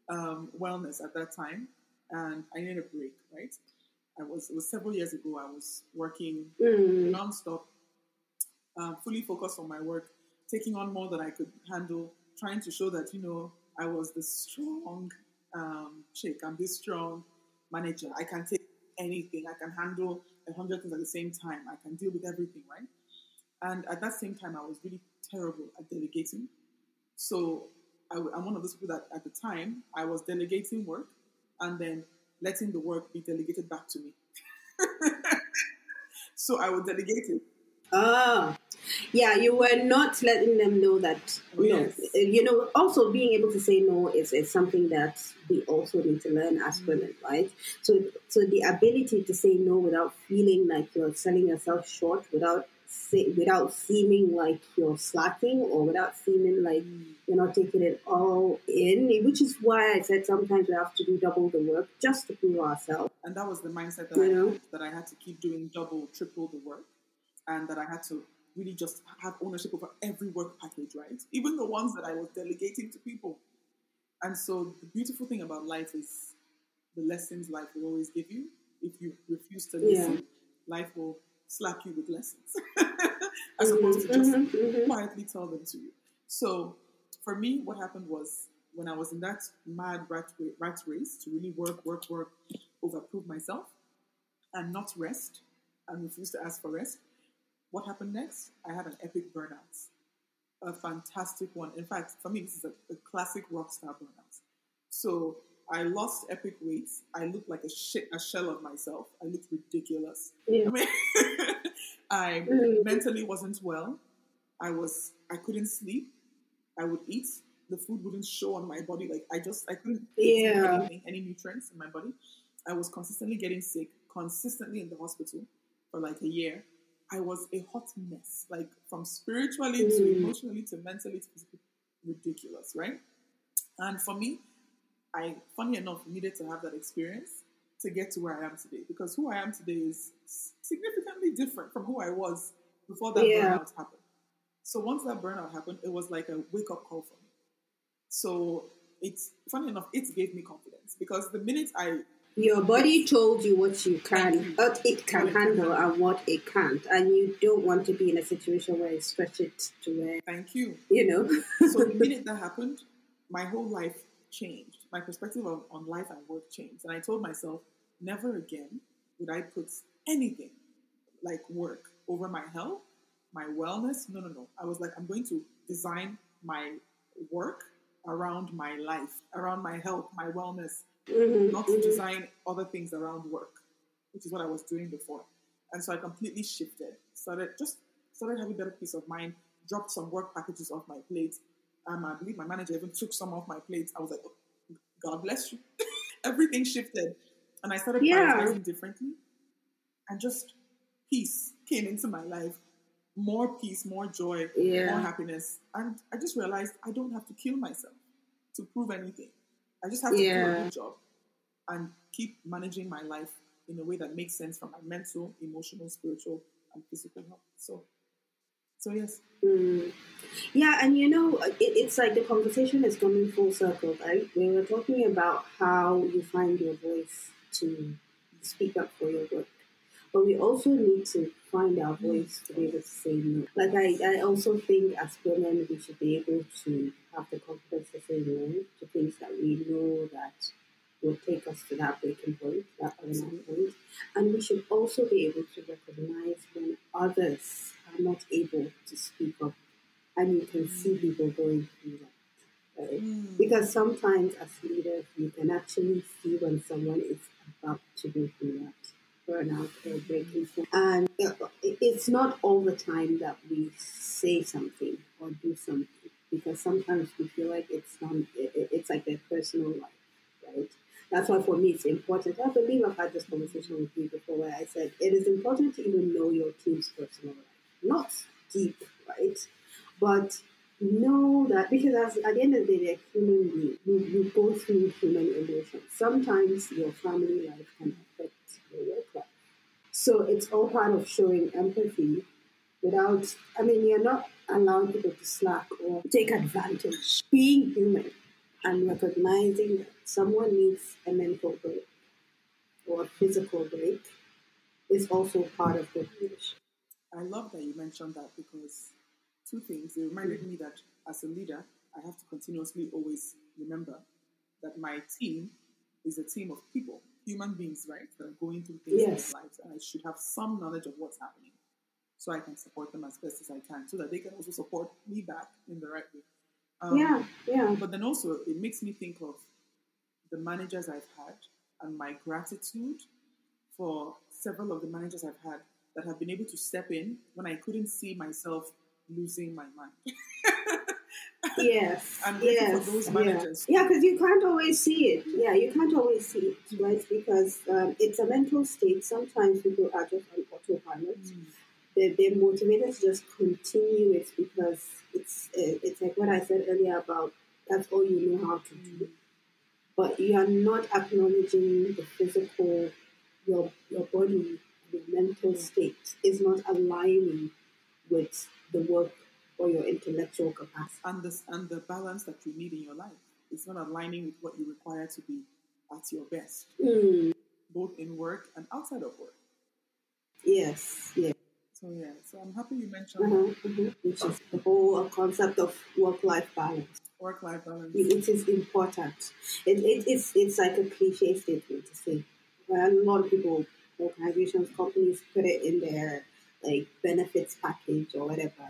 um, wellness at that time. And I needed a break, right? I was, it was several years ago, I was working mm. nonstop, uh, fully focused on my work, taking on more than I could handle, trying to show that, you know, I was the strong um, chick. I'm this strong manager. I can take anything. I can handle a hundred things at the same time. I can deal with everything, right? And at that same time, I was really terrible at delegating. So I, am one of those people that at the time I was delegating work and then letting the work be delegated back to me. (laughs) so I would delegate it. Ah, yeah, you were not letting them know that. Yes. No, you know, also being able to say no is, is something that we also need to learn as mm-hmm. women, right? So, so the ability to say no without feeling like you're selling yourself short, without say, without seeming like you're slacking, or without seeming like mm. you're not taking it all in, which is why I said sometimes we have to do double the work just to prove ourselves. And that was the mindset that you I know? had, that I had to keep doing double, triple the work, and that I had to really just have ownership over every work package, right? Even the ones that I was delegating to people. And so the beautiful thing about life is the lessons life will always give you. If you refuse to listen, yeah. life will slap you with lessons. (laughs) as opposed to just Mhm, mhm. quietly tell them to you. So for me, what happened was when I was in that mad rat, rat race to really work, work, work, overprove myself, and not rest, and refuse to ask for rest. What happened next? I had an epic burnout, a fantastic one. In fact, for me, this is a, a classic rock star burnout. So I lost epic weight. I looked like a shit, a shell of myself. I looked ridiculous. Yeah. I mean, (laughs) I Mm. mentally wasn't well. I was I couldn't sleep. I would eat. The food wouldn't show on my body. Like I just I couldn't Yeah. anything, any nutrients in my body. I was consistently getting sick, consistently in the hospital for like a year. I was a hot mess, like from spiritually to Mm. emotionally to mentally to physically, ridiculous, right? And for me, I, funny enough, needed to have that experience to get to where I am today because who I am today is significantly different from who I was before that Yeah. burnout happened. So once that burnout happened, it was like a wake up call for me. So it's funny enough, it gave me confidence because the minute I Your body told you what you can, what it can What it can handle, and what it can't, and you don't want to be in a situation where you stretch it to where thank you, you know. (laughs) so the (laughs) minute that happened, my whole life changed. My perspective on, on life and work changed. And I told myself, never again would I put anything like work over my health, my wellness. No, no, no. I was like, I'm going to design my work around my life, around my health, my wellness, Mhm, not to mhm. design other things around work, which is what I was doing before. And so I completely shifted. Started just started having better peace of mind. Dropped some work packages off my plate. Um, I believe my manager even took some off my plate. I was like, oh, God bless you. (laughs) Everything shifted, and I started Yeah. prioritizing differently. And just peace came into my life. More peace, more joy, Yeah. more happiness. And I just realized I don't have to kill myself to prove anything. I just have to do a good job and keep managing my life in a way that makes sense for my mental, emotional, spiritual, and physical health. So, so yes, Mm. Yeah, and you know, it, it's like the conversation is coming full circle, right? We were talking about how you find your voice to speak up for your work, but we also need to find our voice to be able to say no. Like, I, I also think as women, we should be able to have the confidence to say no to things that we know that will take us to that breaking point, that burnout point. And we should also be able to recognize when others are not able to speak up. And you can see mm. people going through that. Right? Mm. Because sometimes as leaders, you can actually see when someone is about to go through that burnout or breaking. And it's not all the time that we say something or do something. Because sometimes we feel like it's not, it- it- it's like their personal life, right? That's why for me it's important. I believe I've had this conversation with you before where I said it is important to even know your team's personal life. Not deep, right? But know that because as, at the end of the day, they're human beings. You, you go through human emotions. Sometimes your family life can affect work. So it's all part of showing empathy without, I mean, you're not allowing people to slack or take advantage. Being human and recognizing that someone needs a mental break or a physical break is also part of the relationship. I love that you mentioned that because two things. It reminded me that as a leader, I have to continuously always remember that my team is a team of people, human beings, right, that are going through things in Yes. their lives, and I should have some knowledge of what's happening, so I can support them as best as I can, so that they can also support me back in the right way. Um, yeah, yeah. But then also, it makes me think of the managers I've had and my gratitude for several of the managers I've had that have been able to step in when I couldn't see myself losing my mind. (laughs) Yes, (laughs) I'm grateful yes, for those yeah. managers. Yeah, because you can't always see it. Yeah, you can't always see it, right? Because um, it's a mental state. Sometimes people are just on autopilot. Mm. They're, they're motivated to just continue it because it's uh, it's like what I said earlier about that's all you know how to do. But you are not acknowledging the physical, your your body, your mental state is not aligning with the work or your intellectual capacity. And, this, and the balance that you need in your life. It's not aligning with what you require to be at your best, Mm, both in work and outside of work. yes, yes. So yeah, so I'm happy you mentioned Mm-hmm, mm-hmm. Which is the whole concept of work-life balance. work-life balance. It is important. It, it, it's it's like a cliche statement to say. A lot of people, organizations, companies put it in their like benefits package or whatever.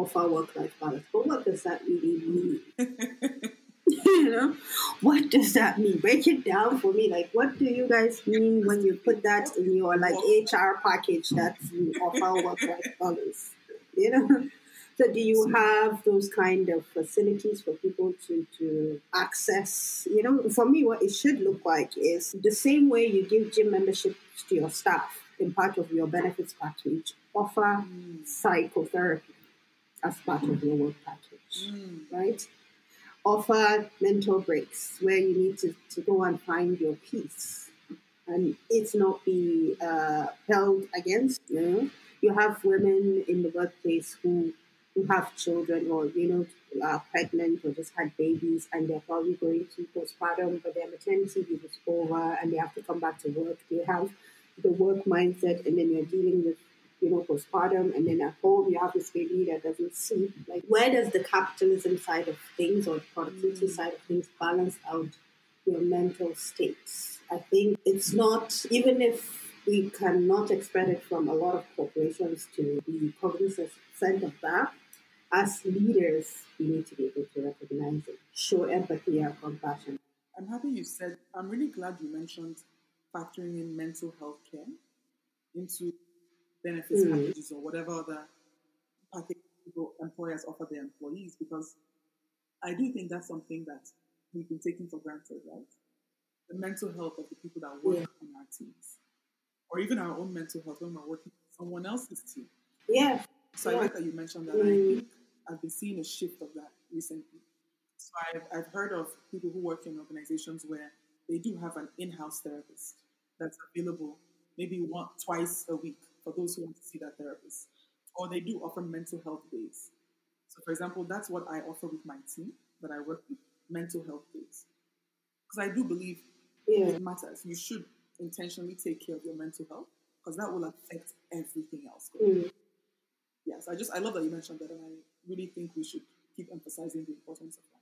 They offer work-life balance, but what does that really mean? (laughs) (laughs) you know, what does that mean? Break it down for me. Like, what do you guys mean when you put that in your like HR package that you offer work-life balance? You know. (laughs) So, do you have those kind of facilities for people to, to access? You know, for me, what it should look like is the same way you give gym memberships to your staff in part of your benefits package, offer Mm, psychotherapy as part of your work package, mm, right? Offer mental breaks where you need to, to go and find your peace and it's not be uh, held against you. Know? You have women in the workplace who who have children or you know are pregnant or just had babies and they're probably going to postpartum, but their maternity leave is over and they have to come back to work. They have the work mindset, and then you're dealing with you know postpartum, and then at home you have this baby that doesn't sleep. Like, where does the capitalism side of things or productivity Mm. side of things balance out your mental states? I think it's not even if we cannot expect it from a lot of corporations to be cognizant of that. As leaders, we need to be able to recognize it, show empathy and compassion. I'm happy you said. I'm really glad you mentioned factoring in mental health care into benefits Mm. packages or whatever other package people, employers offer their employees because I do think that's something that we've been taking for granted, right? The mental health of the people that work Yeah. on our teams, or even our own mental health when we're working with someone else's team. Yeah, So Yeah. I like that you mentioned that. and I Mm. think I've been seeing a shift of that recently. So I've, I've heard of people who work in organizations where they do have an in-house therapist that's available maybe one twice a week for those who want to see that therapist, or they do offer mental health days. So, for example, that's what I offer with my team that I work with: mental health days, because I do believe yeah. it matters. You should intentionally take care of your mental health because that will affect everything else. Mm. Yes, I just I love that you mentioned that, and I really think we should keep emphasizing the importance of that.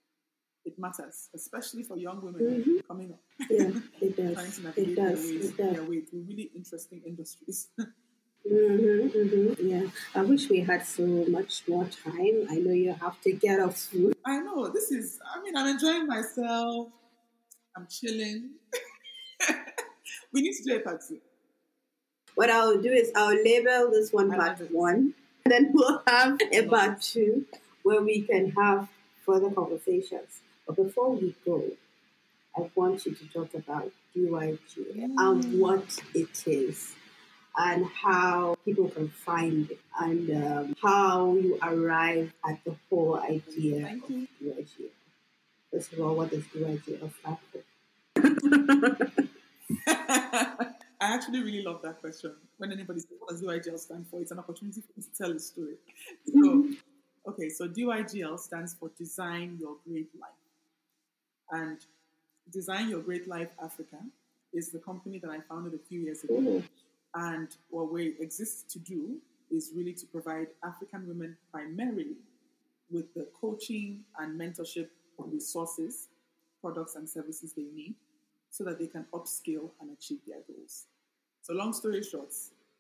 It matters, especially for young women Mhm. coming up, Yeah, it (laughs) trying does. to It does. their ways, It does. their way through really interesting industries. (laughs) hmm hmm Yeah. I wish we had so much more time. I know you have to get off soon. I know this is. I mean, I'm enjoying myself. I'm chilling. (laughs) we need to do a part two. What I'll do is I'll label this one I part one, and then we'll have (laughs) a part two where we can have further conversations. But before we go, I want you to talk about DYG and Mm. what it is. And how people can find it, and um, how you arrive at the whole idea Thank of you. First of all, what is does DYG stand for? (laughs) I actually really love that question. When anybody says, what does DYGL stand for? It's an opportunity for me to tell a story. So, okay, so DYGL stands for Design Your Great Life. And Design Your Great Life Africa is the company that I founded a few years ago. Mhm. And what we exist to do is really to provide African women primarily with the coaching and mentorship resources, products, and services they need so that they can upskill and achieve their goals. So, long story short,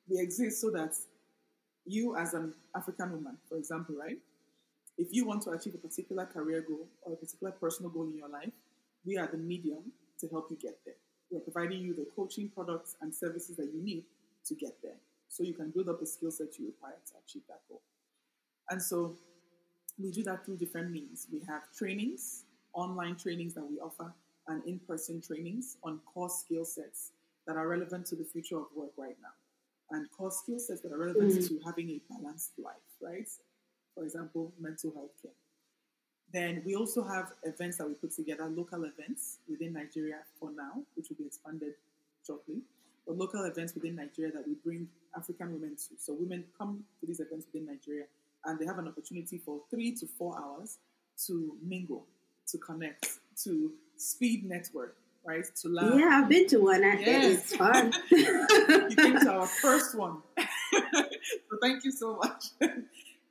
we exist so that you, as an African woman, for example, right? If you want to achieve a particular career goal or a particular personal goal in your life, we are the medium to help you get there. We're providing you the coaching products and services that you need to get there so you can build up the skill set you require to achieve that goal. And so we do that through different means. We have trainings, online trainings that we offer, and in person trainings on core skill sets that are relevant to the future of work right now. And core skill sets that are relevant Mhm. to having a balanced life, right? For example, mental health care. Then we also have events that we put together, local events within Nigeria for now, which will be expanded shortly. But local events within Nigeria that we bring African women to. So women come to these events within Nigeria and they have an opportunity for three to four hours to mingle, to connect, to speed network, right? To learn. Yeah, I've been to one. I Yes. It's fun. (laughs) (laughs) you came to our first one. (laughs) so thank you so much.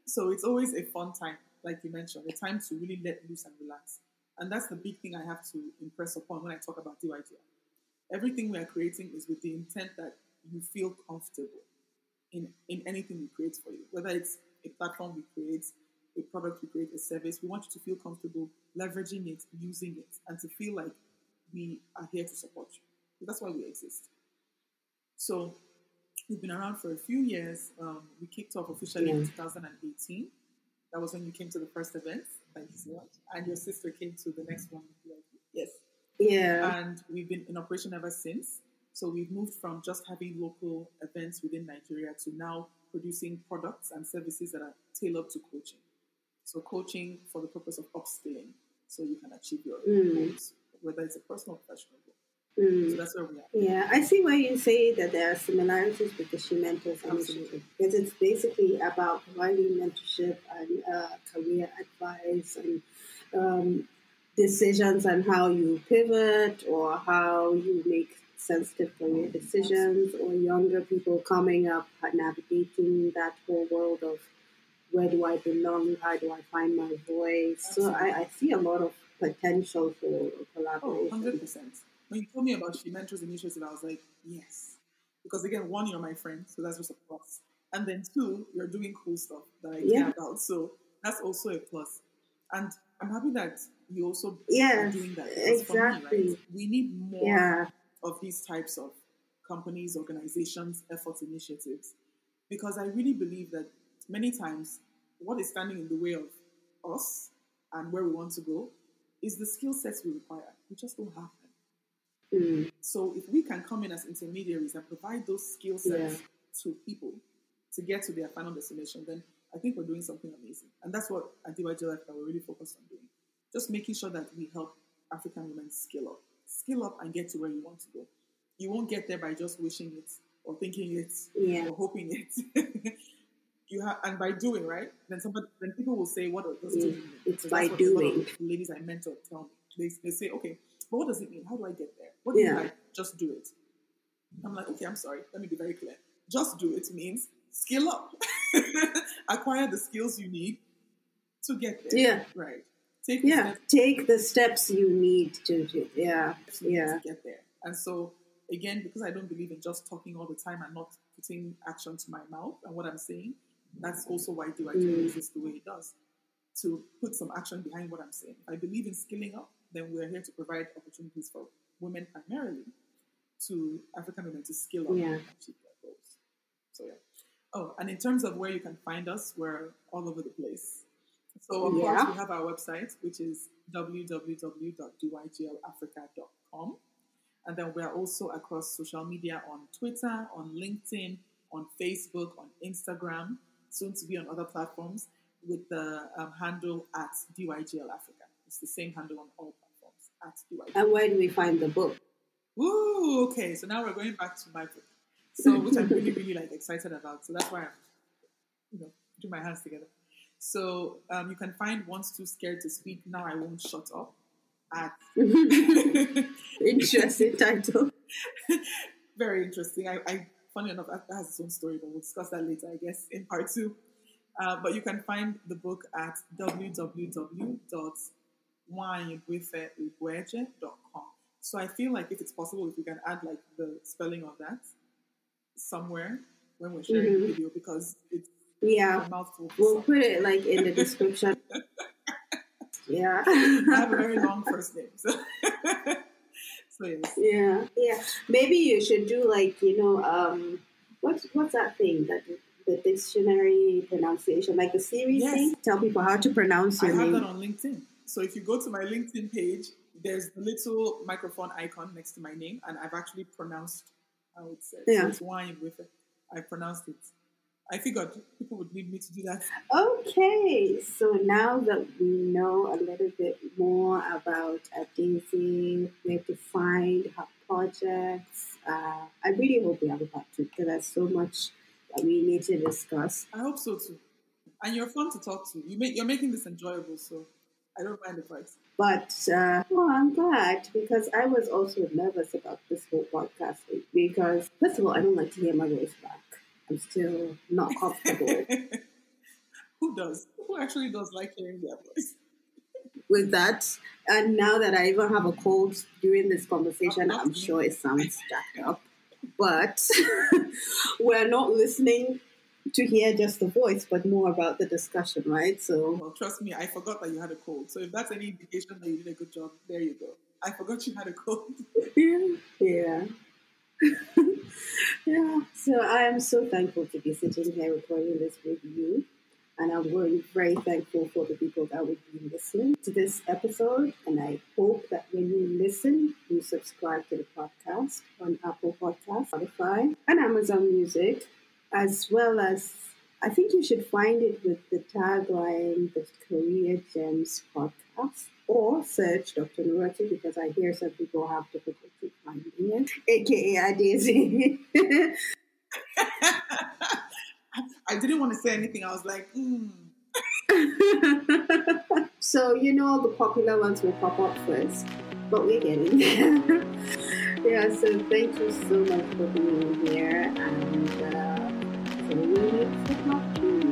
so it's always a fun time, like you mentioned, a time to really let loose and relax. And that's the big thing I have to impress upon when I talk about DYGL. Everything we are creating is with the intent that you feel comfortable in, in anything we create for you, whether it's a platform we create, a product we create, a service. We want you to feel comfortable leveraging it, using it, and to feel like we are here to support you. That's why we exist. So we've been around for a few years. Um, we kicked off officially in 2018. That was when you came to the first event. Thank you so much. And your sister came to the next one. Yeah. And we've been in operation ever since. So we've moved from just having local events within Nigeria to now producing products and services that are tailored to coaching. So coaching for the purpose of upskilling, so you can achieve your Mm. goals, whether it's a personal or professional goal. Mm. So that's where we are. Yeah, I see why you say that there are similarities with the She Mentors Absolutely. initiative because it's basically about providing mentorship and uh, career advice and um, decisions and how you pivot or how you make sensitive career mm-hmm. decisions or younger people coming up and navigating that whole world of where do I belong, how do I find my voice. So I, I see a lot of potential for Oh, collaboration. 100%. When you told me about She Mentors Initiative, I was like, yes. Because again, one, you're my friend, so that's just a plus. And then two, you're doing cool stuff that I Yeah. care about. So that's also a plus. And I'm happy that you also Yes, doing that. Because for me, right, exactly. we need more Yeah. of these types of companies, organizations, efforts, initiatives. Because I really believe that many times what is standing in the way of us and where we want to go is the skill sets we require. We just don't have them. Mm. So if we can come in as intermediaries and provide those skill sets Yeah. to people to get to their final destination, then I think we're doing something amazing. And that's what at that we're really focused on doing. Just making sure that we help African women skill up. Skill up and get to where you want to go. You won't get there by just wishing it or thinking it Yeah. or hoping it. (laughs) you have and by doing, right? Then somebody then people will say, What does Yeah, doing mean? it's Because by what a lot of doing. ladies I mentor tell me. They, they say, Okay, but what does it mean? How do I get there? What do Yeah. mean by just do it? I'm like, okay, I'm sorry. Let me be very clear. Just do it means skill up. (laughs) Acquire the skills you need to get there. Yeah. Right. Take the Yeah. steps Take the steps you need to do. Yeah. Yeah. to get there. And so, again, because I don't believe in just talking all the time and not putting action to my mouth and what I'm saying, that's also why do I do Mm. exist the way it does. To put some action behind what I'm saying. I believe in skilling up, then we're here to provide opportunities for women primarily to African women to skill up Yeah. and achieve their goals. So yeah. Oh, and in terms of where you can find us, we're all over the place. So of Yeah. course we have our website, which is www.dyglafrica.com. And then we're also across social media on Twitter, on LinkedIn, on Facebook, on Instagram, soon to be on other platforms with the um, handle at DYGL Africa. It's the same handle on all platforms at DYGL. And where do we find the book? Ooh, okay. So now we're going back to my book. So which I'm really, really like excited about. So that's why I'm, you know, do my hands together. So um, you can find Once Too Scared to Speak, Now I Won't Shut Up at (laughs) Interesting title. (laughs) very interesting. I, I funny enough, that has its own story, but we'll discuss that later, I guess, in part two. Uh, but you can find the book at www.nwanyibuifeugwoeje.com. So I feel like if it's possible, if we can add like the spelling of that somewhere when we're sharing Mhm. the video, because it's Yeah. mouthful. We'll put it like in the description. (laughs) Yeah. I have a very long first name, so (laughs) so yes. Yeah, yeah. Maybe you should do like you know, um, what's what's that thing that the dictionary pronunciation, like the series Yes. thing? Tell people how to pronounce your I your have name. that on LinkedIn. So if you go to my LinkedIn page, there's the little microphone icon next to my name, and I've actually pronounced how it's said. Yeah. So it's wine with it. I pronounced it. I figured people would need me to do that. Okay, so now that we know a little bit more about uh, Daisy, where to find her projects, uh, I really hope we have a part two because there's so much that we need to discuss. I hope so too. And you're fun to talk to. You make you're making this enjoyable, so I don't mind the part. But uh, well, I'm glad because I was also nervous about this whole podcast because, first of all, I don't like to hear my voice back. I'm still not comfortable. (laughs) Who does? Who actually does like hearing their voice? (laughs) With that, and now that I even have a cold during this conversation, I'm sure it sounds jacked up. But (laughs) we're not listening to hear just the voice, but more about the discussion, right? So, well, trust me, I forgot that you had a cold. So if that's any indication that you did a good job, there you go. I forgot you had a cold. yeah, (laughs) yeah. So I am so thankful to be sitting here recording this with you. And I'm very, very thankful for the people that will be listening to this episode. And I hope that when you listen, you subscribe to the podcast on Apple Podcasts, Spotify, and Amazon Music, as well as I think you should find it with the tagline, the Career Gems podcast, or search Dr. Nuratu because I hear some people have difficulty finding it, (laughs) aka Adaeze. (laughs) I didn't want to say anything. I was like, hmm. (laughs) so, you know, the popular ones will pop up first, but we're getting there. yeah, so thank you so much for being here and uh, see you next